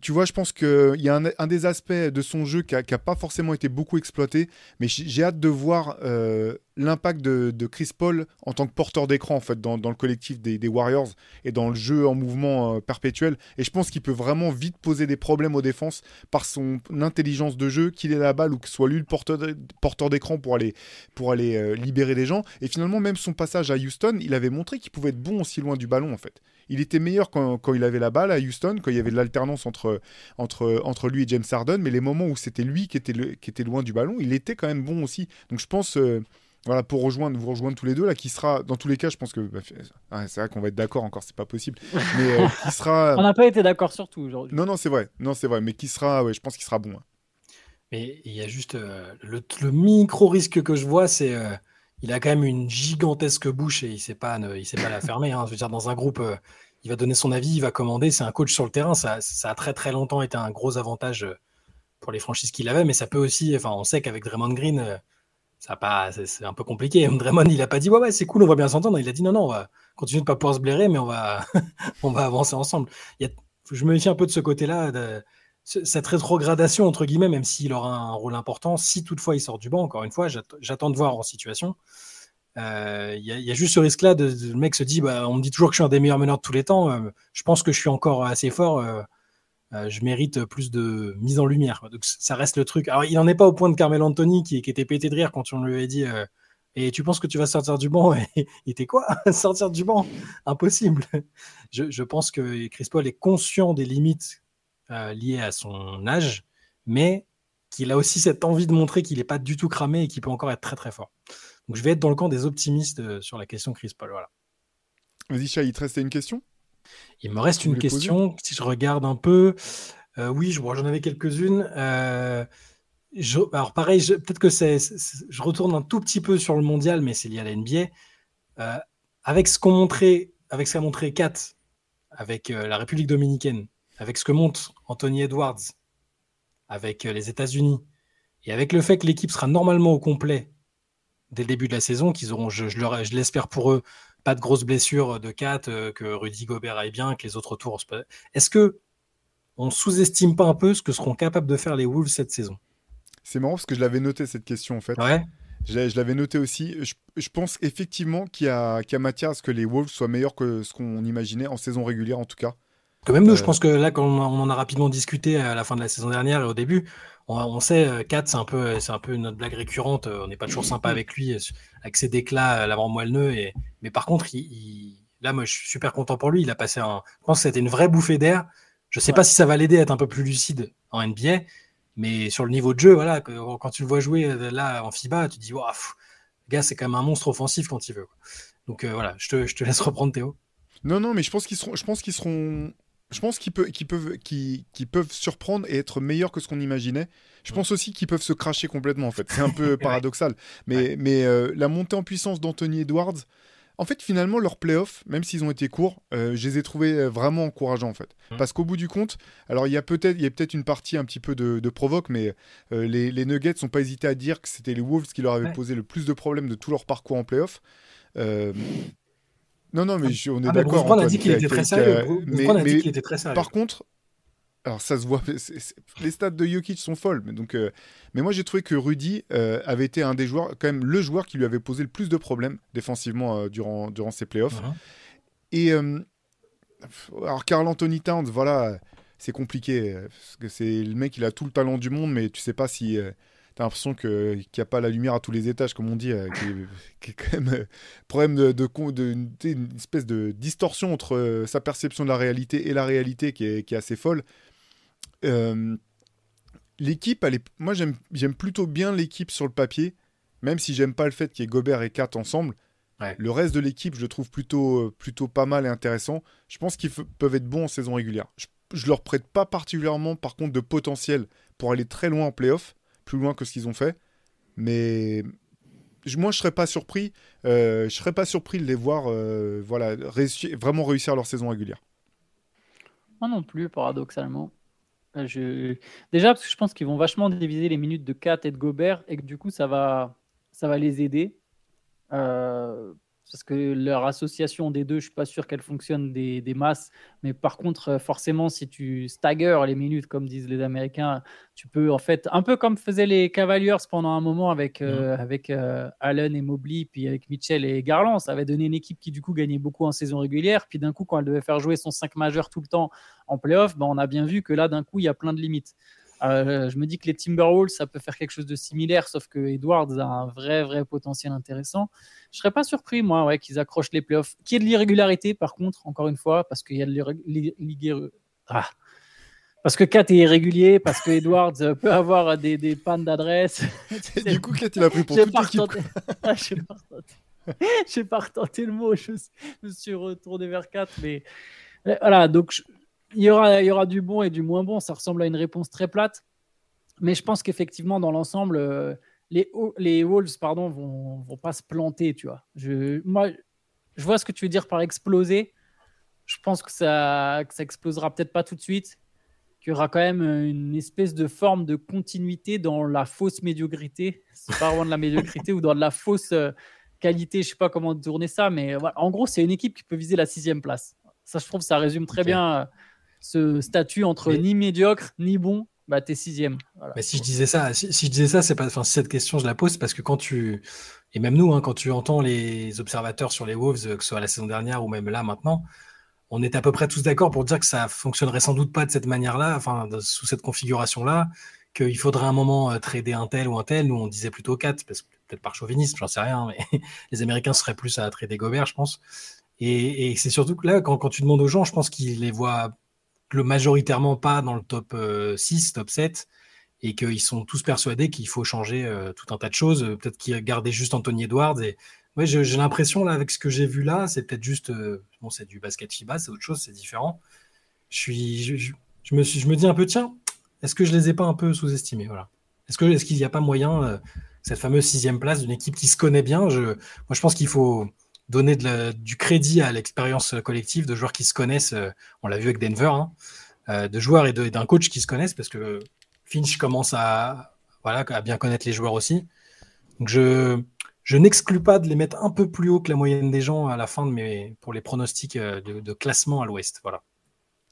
tu vois, je pense qu'il y a un, des aspects de son jeu qui n'a pas forcément été beaucoup exploité, mais j'ai hâte de voir euh, l'impact de, Chris Paul en tant que porteur d'écran en fait dans, le collectif des, Warriors et dans le jeu en mouvement euh, perpétuel. Et je pense qu'il peut vraiment vite poser des problèmes aux défenses par son intelligence de jeu, qu'il ait la balle ou que soit lui le porteur d'écran pour aller, pour aller libérer des gens. Et finalement, même son passage à Houston, il avait montré qu'il pouvait être bon aussi loin du ballon en fait il était meilleur quand, il avait la balle à Houston, quand il y avait de l'alternance entre, entre, entre lui et James Harden, mais les moments où c'était lui qui était, qui était loin du ballon, il était quand même bon aussi. Donc je pense, euh, voilà, pour rejoindre, vous rejoindre tous les deux, là, qui sera, dans tous les cas, je pense que, bah, c'est vrai qu'on va être d'accord encore, c'est pas possible, mais euh, qui sera... On n'a pas été d'accord sur tout aujourd'hui. Non, non, c'est vrai, non, c'est vrai, mais qui sera, ouais, je pense qu'il sera bon. Hein. Mais il y a juste euh, le, le, micro risque que je vois, c'est il a quand même une gigantesque bouche et il sait pas, il sait pas la fermer. Hein. Je veux dire, dans un groupe, euh, il va donner son avis, il va commander. C'est un coach sur le terrain. Ça, a très très longtemps été un gros avantage euh, pour les franchises qu'il avait, mais ça peut aussi. Enfin, on sait qu'avec Draymond Green, euh, ça pas, c'est un peu compliqué. Draymond, il a pas dit ouais ouais c'est cool, on va bien s'entendre. Il a dit non non, on va continuer de pas pouvoir se blairer, mais on va on va avancer ensemble. je me méfie un peu de ce côté-là. De, cette rétrogradation, entre guillemets, même s'il aura un rôle important, si toutefois il sort du banc, encore une fois, j'attends de voir en situation. Euh, il y, a juste ce risque-là le mec se dit bah, on me dit toujours que je suis un des meilleurs meneurs de tous les temps. Euh, je pense que je suis encore assez fort. Je mérite plus de mise en lumière. Donc ça reste le truc. Alors il n'en est pas au point de Carmel Anthony qui, était pété de rire quand on lui avait dit et tu penses que tu vas sortir du banc? Et était quoi? Sortir du banc? Impossible. Je, pense que Chris Paul est conscient des limites liées à son âge, mais qu'il a aussi cette envie de montrer qu'il n'est pas du tout cramé et qu'il peut encore être très très fort. Donc je vais être dans le camp des optimistes euh, sur la question Chris Paul. Voilà. Vas-y, Chat, il te restait une question? Il me reste une question. Si je regarde un peu, euh, oui, j'en avais quelques-unes. Euh, alors pareil, peut-être que c'est, je retourne un tout petit peu sur le mondial, mais c'est lié à la NBA. avec ce qu'on montrait, avec ce qu'a montré Kat, avec la République dominicaine, avec ce que montre Anthony Edwards avec euh, les États-Unis et avec le fait que l'équipe sera normalement au complet dès le début de la saison, qu'ils auront, je, je l'espère pour eux, pas de grosses blessures de 4, euh, que Rudy Gobert aille bien, que les autres tours. Est-ce que on sous-estime pas un peu ce que seront capables de faire les Wolves cette saison? C'est marrant parce que je l'avais noté cette question en fait. Ouais. Je, l'avais noté aussi. Je, pense effectivement qu'il y, a, qu'il y a matière à ce que les Wolves soient meilleurs que ce qu'on imaginait en saison régulière en tout cas. Que même nous, je euh. pense que là, quand on, en a rapidement discuté à la fin de la saison dernière et au début, on, sait, 4, euh, c'est un, peu, c'est un peu notre blague récurrente. Euh, on n'est pas toujours sympa mm. avec lui, avec ses déclats l'avant moelleux. Et... Mais par contre, il, là, moi, je suis super content pour lui. Il a passé un. Je pense que c'était une vraie bouffée d'air. Je sais pas si ça va l'aider à être un peu plus lucide en NBA, mais sur le niveau de jeu, voilà, quand tu le vois jouer là en FIBA, tu te dis, waouh, le gars, c'est quand même un monstre offensif quand il veut. Donc voilà, je te, je te laisse reprendre Théo. Non, non, mais je pense qu'ils seront, je pense qu'ils seront je pense qu'ils peuvent, peuvent, peuvent surprendre et être meilleurs que ce qu'on imaginait. Je pense aussi qu'ils peuvent se cracher complètement, en fait. C'est un peu paradoxal. Mais, mais euh, la montée en puissance d'Anthony Edwards, en fait, finalement, leurs playoffs, même s'ils ont été courts, euh, je les ai trouvés euh, vraiment encourageants, en fait. Mmh. Parce qu'au bout du compte, alors il y a peut-être peut une partie un petit peu de, provoque, mais les, les, Nuggets n'ont pas hésité à dire que c'était les Wolves qui leur avaient posé le plus de problèmes de tout leur parcours en playoffs. Non, non, mais on est ah, d'accord. On a dit qu'il était très sérieux. Mais, a dit qu'il était très sérieux. Par contre, alors ça se voit, les stats de Jokic sont folles, mais donc, euh, mais moi j'ai trouvé que Rudy euh, avait été un des joueurs, quand même le joueur qui lui avait posé le plus de problèmes défensivement euh, durant durant ses playoffs. Uh-huh. Et alors Carl Anthony Towns, voilà, c'est compliqué parce que c'est le mec, il a tout le talent du monde, mais tu sais pas si t'as l'impression qu'il n'y a pas la lumière à tous les étages, comme on dit, euh, qui, est, quand même euh, problème de, de, une espèce de distorsion entre euh, sa perception de la réalité et la réalité qui est, assez folle. l'équipe, moi j'aime plutôt bien l'équipe sur le papier, même si j'aime pas le fait qu'il y ait Gobert et Kat ensemble. Le reste de l'équipe, je le trouve plutôt, plutôt pas mal et intéressant. Je pense qu'ils peuvent être bons en saison régulière. Je, je leur prête pas particulièrement, par contre, de potentiel pour aller très loin en playoff plus loin que ce qu'ils ont fait. Mais moi, je serais pas surpris. Euh, je serais pas surpris de les voir, euh, voilà, vraiment réussir leur saison régulière. Moi non plus, paradoxalement. Euh, je... Déjà, parce que je pense qu'ils vont vachement diviser les minutes de Kat et de Gobert et que du coup, ça va, ça va les aider. Parce que leur association des deux, je suis pas sûr qu'elle fonctionne des, masses. Mais par contre, euh, forcément, si tu staggers les minutes, comme disent les Américains, tu peux en fait, un peu comme faisaient les Cavaliers pendant un moment avec, euh, mmh. avec euh, Allen et Mobley, puis avec Mitchell et Garland, ça avait donné une équipe qui du coup gagnait beaucoup en saison régulière. Puis d'un coup, quand elle devait faire jouer son 5 majeur tout le temps en playoff, ben, on a bien vu que là, d'un coup, il y a plein de limites. Euh, je me dis que les Timberwolves, ça peut faire quelque chose de similaire, sauf que Edwards a un vrai, vrai potentiel intéressant. Je serais pas surpris, moi, ouais, qu'ils accrochent les playoffs. Qu'il y ait de l'irrégularité, par contre, encore une fois, parce qu'il y a de l'irrégularité. Ah. Parce que Kat est irrégulier, parce que Edwards peut avoir des, des pannes d'adresse. du coup, Kat, il a pris pour toute l'équipe. Ah, je n'ai pas, retenté le mot, je me suis retourné vers Kat, mais voilà, donc je, il y, aura, il y aura du bon et du moins bon. Ça ressemble à une réponse très plate. Mais je pense qu'effectivement, dans l'ensemble, euh, les, les Wolves pardon, vont, vont pas se planter. Tu vois. Je, moi, je vois ce que tu veux dire par exploser. Je pense que ça, que ça explosera peut-être pas tout de suite. Qu'il y aura quand même une espèce de forme de continuité dans la fausse médiocrité. C'est pas vraiment de la médiocrité ou dans de la fausse euh, qualité. Je sais pas comment tourner ça, mais voilà. en gros, c'est une équipe qui peut viser la sixième place. Ça, je trouve, ça résume très bien euh, ce statut entre ni médiocre ni bon, bah t'es sixième. Mais si je disais ça, si, je disais ça, c'est pas, enfin cette question je la pose parce que quand tu Et même nous, hein, quand tu entends les observateurs sur les Wolves, que ce soit la saison dernière ou même là maintenant, on est à peu près tous d'accord pour dire que ça fonctionnerait sans doute pas de cette manière-là, enfin sous cette configuration-là, qu'il faudrait un moment trader un tel ou un tel. Nous, on disait plutôt 4, peut-être par chauvinisme, j'en sais rien, mais les Américains seraient plus à trader Gobert, je pense. Et, c'est surtout que là, quand, quand, tu demandes aux gens, je pense qu'ils les voient le majoritairement pas dans le top 6, top 7, et qu'ils sont tous persuadés qu'il faut changer euh, tout un tas de choses. Euh, peut-être qu'ils gardaient juste Anthony Edwards. Et j'ai l'impression là, avec ce que j'ai vu là, c'est peut-être juste, euh, bon, c'est du basket FIBA, c'est autre chose, c'est différent. Je suis, je, me suis, je me dis un peu, tiens, est-ce que je les ai pas un peu sous-estimés, voilà. Est-ce qu'il n'y a pas moyen cette fameuse sixième place d'une équipe qui se connaît bien? Moi, je pense qu'il faut donner du crédit à l'expérience collective de joueurs qui se connaissent. on l'a vu avec Denver, hein, de joueurs et d'un coach qui se connaissent, parce que Finch commence à, bien connaître les joueurs aussi. Je, n'exclus pas de les mettre un peu plus haut que la moyenne des gens à la fin de pour les pronostics euh, de, de classement à l'ouest. Voilà.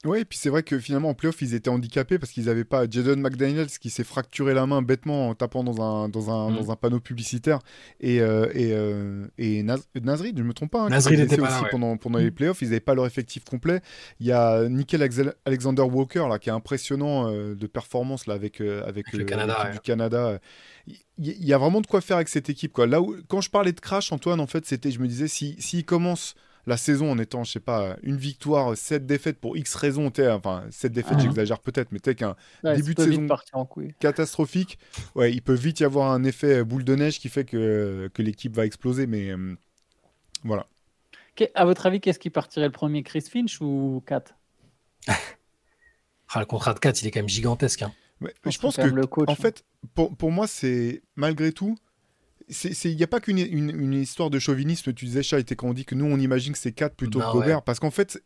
Oui, et puis c'est vrai que finalement en playoff, ils étaient handicapés parce qu'ils n'avaient pas Jaden McDaniels qui s'est fracturé la main bêtement en tapant dans un, dans un, mm. dans un panneau publicitaire. Et, euh, et, euh, et Nasrid, je ne me trompe pas, hein, n'était pas aussi pendant, pendant les mm. playoffs, ils n'avaient pas leur effectif complet. Il y a Nickel Alexander Walker là, qui est impressionnant euh, de performance là, avec, avec, le Canada, du Canada. Il y, a vraiment de quoi faire avec cette équipe. Quoi. Là où, quand je parlais de crash, Antoine, en fait, c'était, je me disais, s'il si, commence la saison en étant, je sais pas, une victoire, sept défaites pour X raisons, enfin, sept défaites, ah. j'exagère peut-être, mais t'es qu'un début de saison catastrophique, ouais, il peut vite y avoir un effet boule de neige qui fait que, que l'équipe va exploser, mais euh, voilà. À votre avis, qu'est-ce qui partirait le premier, Chris Finch ou Kat? Ah, Le contrat de Kat, il est quand même gigantesque. Hein. je pense que, en fait, pour, pour moi, c'est malgré tout, il n'y a pas qu'une une, histoire de chauvinisme. Tu disais, Chat, et quand on dit que nous, on imagine que c'est 4 plutôt que Gobert. Parce qu'en fait,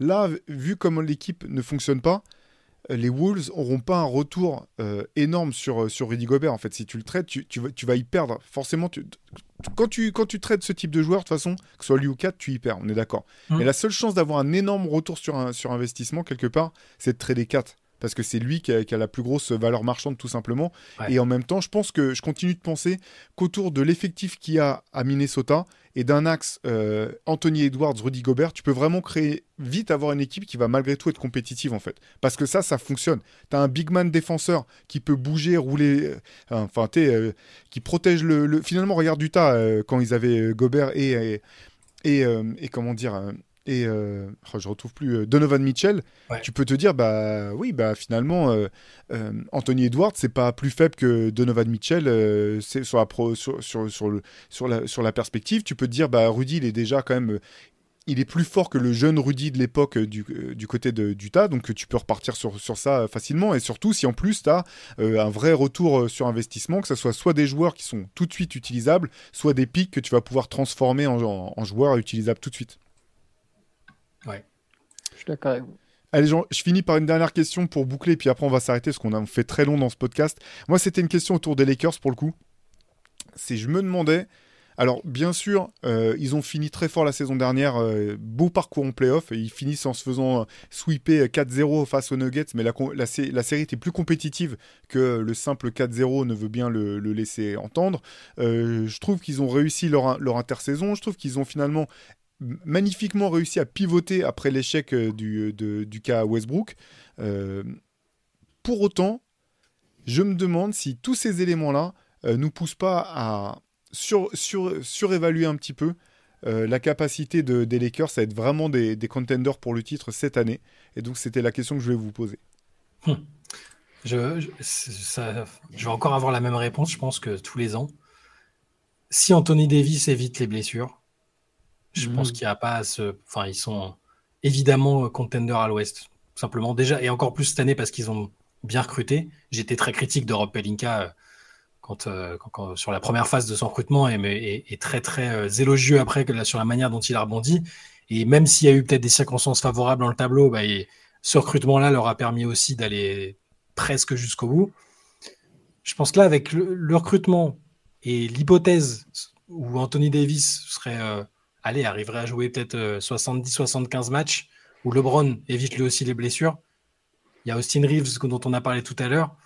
là, vu comme l'équipe ne fonctionne pas, euh, les Wolves n'auront pas un retour euh, énorme sur, euh, sur Rudy Gobert. En fait, si tu le traites, tu, tu, vas, tu vas, y perdre. Forcément, tu, quand, tu, quand tu traites ce type de joueur, de toute façon, que ce soit lui ou 4, tu y perds. On est d'accord. Mmh. Mais la seule chance d'avoir un énorme retour sur, un, sur investissement, quelque part, c'est de trader 4 parce que c'est lui qui a, la plus grosse valeur marchande tout simplement. Et en même temps, je pense que je continue de penser qu'autour de l'effectif qu'il y a à Minnesota et d'un axe euh, Anthony Edwards, Rudy Gobert, tu peux vraiment créer vite avoir une équipe qui va malgré tout être compétitive en fait. Parce que ça, ça fonctionne. Tu as un big man défenseur qui peut bouger, rouler, euh, enfin, tu euh, qui protège le, Finalement, regarde Utah quand ils avaient Gobert et, et, et comment dire et euh, oh, je retrouve plus euh, Donovan Mitchell, tu peux te dire bah oui bah finalement euh, Anthony Edwards c'est pas plus faible que Donovan Mitchell c'est sur la sur, sur, le, sur la sur la perspective tu peux te dire bah Rudy il est déjà quand même il est plus fort que le jeune Rudy de l'époque du, du, côté de, d'Utah, donc tu peux repartir sur, sur, ça facilement. Et surtout, si en plus tu as un vrai retour sur investissement, que ce soit soit des joueurs qui sont tout de suite utilisables, soit des pics que tu vas pouvoir transformer en, en joueurs utilisables tout de suite. Ouais. Je suis d'accord avec vous. Allez, Jean, je finis par une dernière question pour boucler, puis après on va s'arrêter parce qu'on a fait très long dans ce podcast. Moi, c'était une question autour des Lakers pour le coup. C'est, je me demandais, alors bien sûr, euh, ils ont fini très fort la saison dernière, euh, beau parcours en playoff, et ils finissent en se faisant sweeper 4-0 face aux Nuggets, mais la, la, série était plus compétitive que le simple 4-0 ne veut bien le, laisser entendre. Euh, je trouve qu'ils ont réussi leur, leur intersaison, je trouve qu'ils ont finalement magnifiquement réussi à pivoter après l'échec euh, du, du cas Westbrook. Euh, pour autant, je me demande si tous ces éléments-là ne euh, nous poussent pas à sur, sur, surévaluer un petit peu la capacité de, des Lakers à être vraiment des, contenders pour le titre cette année. Et donc, c'était la question que je voulais vous poser. Hum. Je, je, vais encore avoir la même réponse, je pense, que tous les ans. Si Anthony Davis évite les blessures, je pense mhm. qu'il n'y a pas à se. Enfin, ils sont évidemment contenders à l'ouest. Simplement, déjà, et encore plus cette année parce qu'ils ont bien recruté. J'étais très critique de Rob Pelinka euh, quand, euh, quand, sur la première phase de son recrutement et, et, très très euh, élogieux après sur la manière dont il a rebondi. Et même s'il y a eu peut-être des circonstances favorables dans le tableau, bah, ce recrutement-là leur a permis aussi d'aller presque jusqu'au bout. Je pense que là, avec le recrutement et l'hypothèse où Anthony Davis serait allez, arriverait à jouer peut-être 70-75 euh, matchs, où LeBron évite lui aussi les blessures. Il y a Austin Reeves dont on a parlé tout à l'heure.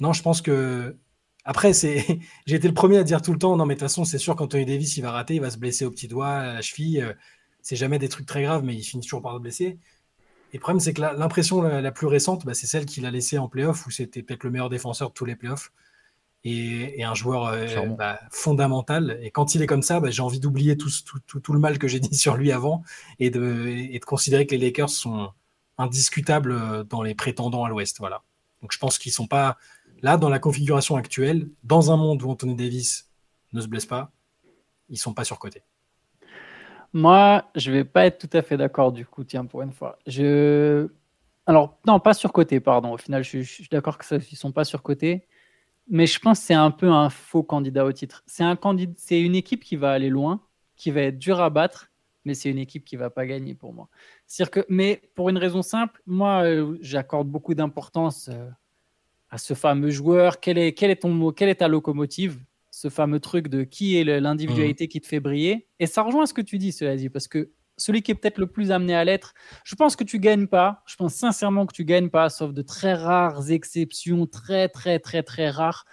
Non, je pense que Après, j'ai été le premier à dire tout le temps, non mais de toute façon, c'est sûr qu'Anthony Davis, il va rater, il va se blesser au petit doigt, à la cheville. Euh, c'est jamais des trucs très graves, mais il finit toujours par se blesser. Et le problème, c'est que l'impression la, plus récente, bah, c'est celle qu'il a laissée en playoff, où c'était peut-être le meilleur défenseur de tous les playoffs et, un joueur euh, bah, fondamental. Et quand il est comme ça, bah, j'ai envie d'oublier tout, tout, tout, le mal que j'ai dit sur lui avant et de, et de considérer que les Lakers sont indiscutables euh, dans les prétendants à l'Ouest. Voilà. Donc je pense qu'ils sont pas là dans la configuration actuelle, dans un monde où Anthony Davis ne se blesse pas, ils sont pas surcotés. Moi, je vais pas être tout à fait d'accord du coup, tiens, pour une fois. Je... Alors, non, pas surcoté, pardon. Au final, je, suis d'accord qu'ils ne sont pas surcotés. Mais je pense que c'est un peu un faux candidat au titre. C'est un candidat, c'est une équipe qui va aller loin, qui va être dure à battre, mais c'est une équipe qui va pas gagner pour moi. que, mais pour une raison simple, moi, euh, j'accorde beaucoup d'importance euh, à ce fameux joueur. Quel est, quel est ton, quelle est ta locomotive? Ce fameux truc de qui est l'individualité mmh. qui te fait briller. Et ça rejoint ce que tu dis, cela dit, parce que celui qui est peut-être le plus amené à l'être. Je pense que tu gagnes pas. Je pense sincèrement que tu gagnes pas, sauf de très rares exceptions, très très très très rares.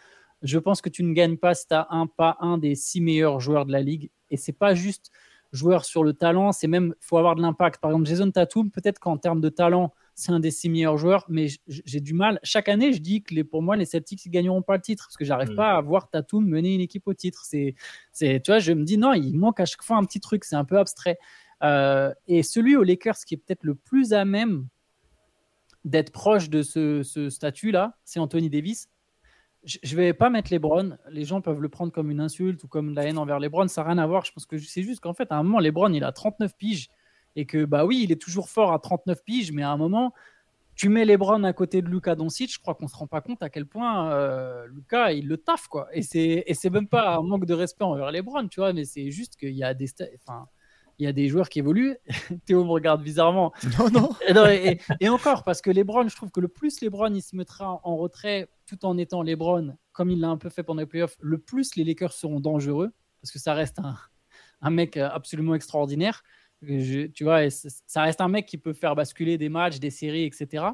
Je pense que tu ne gagnes pas si tu n'as un, pas un des six meilleurs joueurs de la ligue. Et c'est pas juste joueur sur le talent, c'est même faut avoir de l'impact. Par exemple, Jason Tatum, peut-être qu'en termes de talent, c'est un des six meilleurs joueurs, mais j'ai du mal. Chaque année, je dis que les, pour moi, les Celtics ne gagneront pas le titre parce que j'arrive n'arrive pas à voir Tatum mener une équipe au titre. C'est, tu vois, je me dis non, il manque à chaque fois un petit truc. C'est un peu abstrait. Euh, et celui aux Lakers qui est peut-être le plus à même d'être proche de ce, statut-là, c'est Anthony Davis. Je ne vais pas mettre LeBron. Les gens peuvent le prendre comme une insulte ou comme de la haine envers LeBron. Ça n'a rien à voir. Je pense que c'est juste qu'en fait, à un moment, LeBron, il a 39 piges. Et que, bah oui, il est toujours fort à 39 piges, mais à un moment, tu mets LeBron à côté de Luca Doncic, je crois qu'on se rend pas compte à quel point euh, Luca il le taffe quoi. Et c'est et c'est même pas un manque de respect envers LeBron, tu vois, mais c'est juste qu'il y a des enfin il y a des joueurs qui évoluent. Théo me regarde bizarrement. Non, non. et, encore, parce que Lebron, je trouve que le plus Lebron il se mettra en retrait tout en étant Lebron, comme il l'a un peu fait pendant les playoffs, le plus les Lakers seront dangereux, parce que ça reste un, un mec absolument extraordinaire. tu vois, ça reste un mec qui peut faire basculer des matchs, des séries, etc.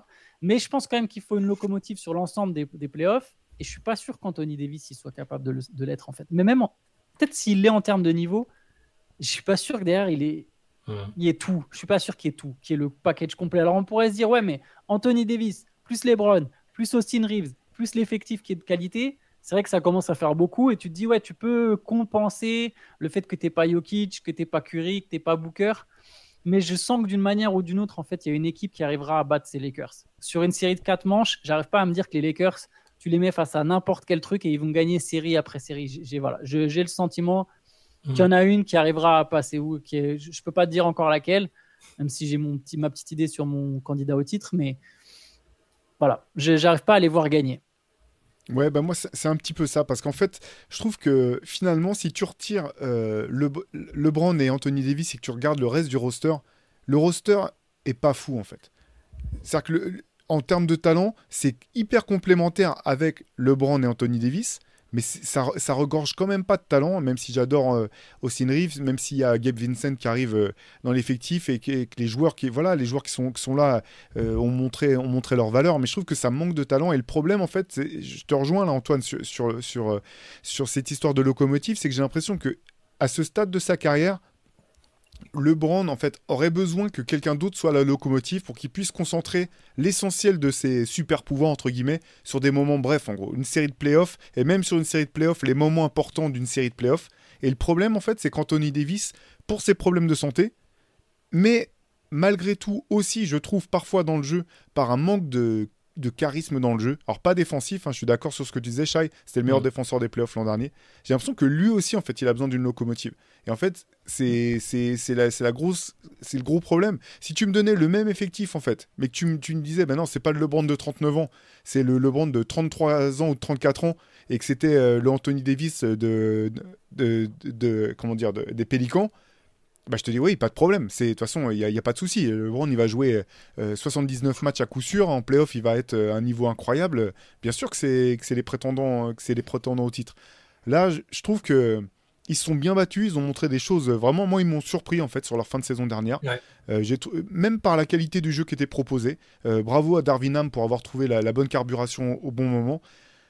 Mais je pense quand même qu'il faut une locomotive sur l'ensemble des, des playoffs. Et je suis pas sûr qu'Anthony Davis il soit capable de l'être en fait. Mais même peut-être s'il l'est en termes de niveau, je suis pas sûr que derrière il est il est tout. Je suis pas sûr qu'il y ait tout, qu'il y ait le package complet. Alors on pourrait se dire ouais, mais Anthony Davis plus LeBron plus Austin Reeves plus l'effectif qui est de qualité, c'est vrai que ça commence à faire beaucoup et tu te dis ouais, tu peux compenser le fait que t'es pas Jokic, que t'es pas Curry, que t'es pas Booker. Mais je sens que d'une manière ou d'une autre, en fait, il y a une équipe qui arrivera à battre ces Lakers. Sur une série de quatre manches, j'arrive pas à me dire que les Lakers, tu les mets face à n'importe quel truc et ils vont gagner série après série. J'ai voilà, j'ai le sentiment il y en a une qui arrivera à passer où qui est, Je ne peux pas te dire encore laquelle, même si j'ai mon petit, ma petite idée sur mon candidat au titre, mais voilà, j'arrive pas à les voir gagner. Ouais, bah moi, c'est un petit peu ça, parce qu'en fait, je trouve que finalement, si tu retires euh, le, LeBron et Anthony Davis et que tu regardes le reste du roster, le roster est pas fou, en fait. C'est-à-dire que, en termes de talent, c'est hyper complémentaire avec LeBron et Anthony Davis, mais ça, ça regorge quand même pas de talent, même si j'adore euh, Austin Reeves, même s'il y a Gabe Vincent qui arrive euh, dans l'effectif et que, les joueurs qui voilà les joueurs qui sont, qui sont là euh, ont montré ont montré leur valeur, mais je trouve que ça manque de talent. Et le problème en fait, je te rejoins là Antoine sur sur sur, sur cette histoire de locomotive, c'est que j'ai l'impression que à ce stade de sa carrière, LeBron en fait aurait besoin que quelqu'un d'autre soit la locomotive pour qu'il puisse concentrer l'essentiel de ses super pouvoirs entre guillemets sur des moments brefs en gros. Une série de playoffs et même sur une série de playoffs les moments importants d'une série de playoffs. Et le problème en fait c'est qu'Anthony Davis pour ses problèmes de santé mais malgré tout aussi je trouve parfois dans le jeu par un manque de de charisme dans le jeu. Alors pas défensif, hein, je suis d'accord sur ce que tu disais, Shai, c'était le meilleur mm. défenseur des playoffs l'an dernier. J'ai l'impression que lui aussi, en fait, il a besoin d'une locomotive. Et en fait, c'est la, la grosse, c'est le gros problème. Si tu me donnais le même effectif, en fait, mais que tu, tu me disais, ben non, c'est pas le LeBron de 39 ans, c'est le LeBron de 33 ans ou de 34 ans, et que c'était euh, le Anthony Davis de, de, de, comment dire, des Pélicans, bah, je te dis oui, pas de problème. De toute façon, il n'y a, pas de souci. LeBron, il va jouer 79 euh, matchs à coup sûr. En playoff, il va être euh, à un niveau incroyable. Bien sûr que c'est les prétendants, que c'est les prétendants au titre. Là, je, trouve que ils se sont bien battus. Ils ont montré des choses. Vraiment, moi, ils m'ont surpris en fait sur leur fin de saison dernière. Euh, même par la qualité du jeu qui était proposé. bravo à Darwin Ham pour avoir trouvé la, bonne carburation au bon moment.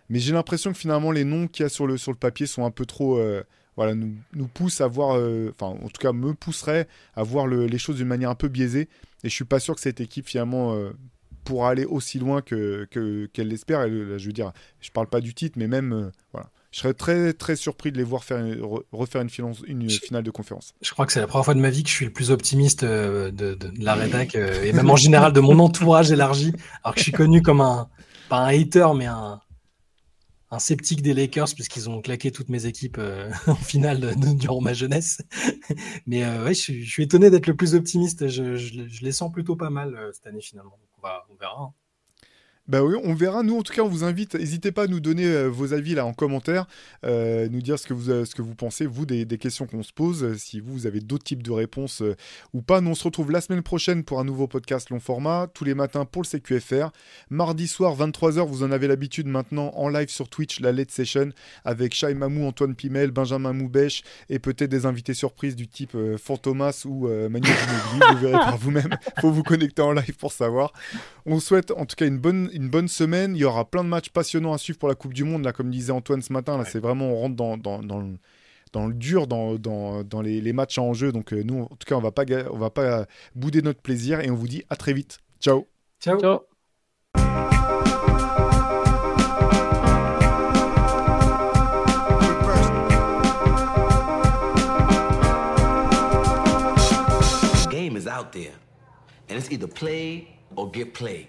Mais j'ai l'impression que finalement, les noms qu'il y a sur le, sur le papier sont un peu trop. Voilà, nous, nous poussent à voir. Enfin, en tout cas, me pousseraient à voir les choses d'une manière un peu biaisée. Et je suis pas sûr que cette équipe, finalement, pourra aller aussi loin que qu'elle l'espère. je veux dire, je parle pas du titre, mais même. voilà. Je serais très très surpris de les voir faire refaire une, une finale de conférence. Je crois que c'est la première fois de ma vie que je suis le plus optimiste de, de, la rédac et même en général de mon entourage élargi. Alors que je suis connu comme un pas un hater mais un, un sceptique des Lakers puisqu'ils ont claqué toutes mes équipes euh, en finale durant ma jeunesse. Mais euh, ouais, je, suis étonné d'être le plus optimiste. Je, je, les sens plutôt pas mal euh, cette année finalement. on, va, on verra. Hein. Bah oui, on verra. Nous, en tout cas, on vous invite. N'hésitez pas à nous donner euh, vos avis là en commentaire, euh, nous dire ce que vous, euh, ce que vous pensez, vous, des, questions qu'on se pose. Si vous, avez d'autres types de réponses ou pas. Nous, on se retrouve la semaine prochaine pour un nouveau podcast long format, tous les matins pour le CQFR. Mardi soir, 23h, vous en avez l'habitude maintenant en live sur Twitch, la Late Session, avec Shai Mamou, Antoine Pimel, Benjamin Moubèche et peut-être des invités surprises du type Fantomas ou Manu Ginobili. vous verrez par vous-même. faut vous connecter en live pour savoir. On souhaite en tout cas une bonne une bonne semaine. Il y aura plein de matchs passionnants à suivre pour la Coupe du Monde. Là, comme disait Antoine ce matin, là, c'est vraiment, on rentre dans, dans, dans, le, dans le dur, dans, dans, dans les, les, matchs en jeu. Donc, euh, nous, en tout cas, on va pas, on va pas bouder notre plaisir et on vous dit à très vite. Ciao. Ciao. Ciao. game is out there, and it's either play or get played.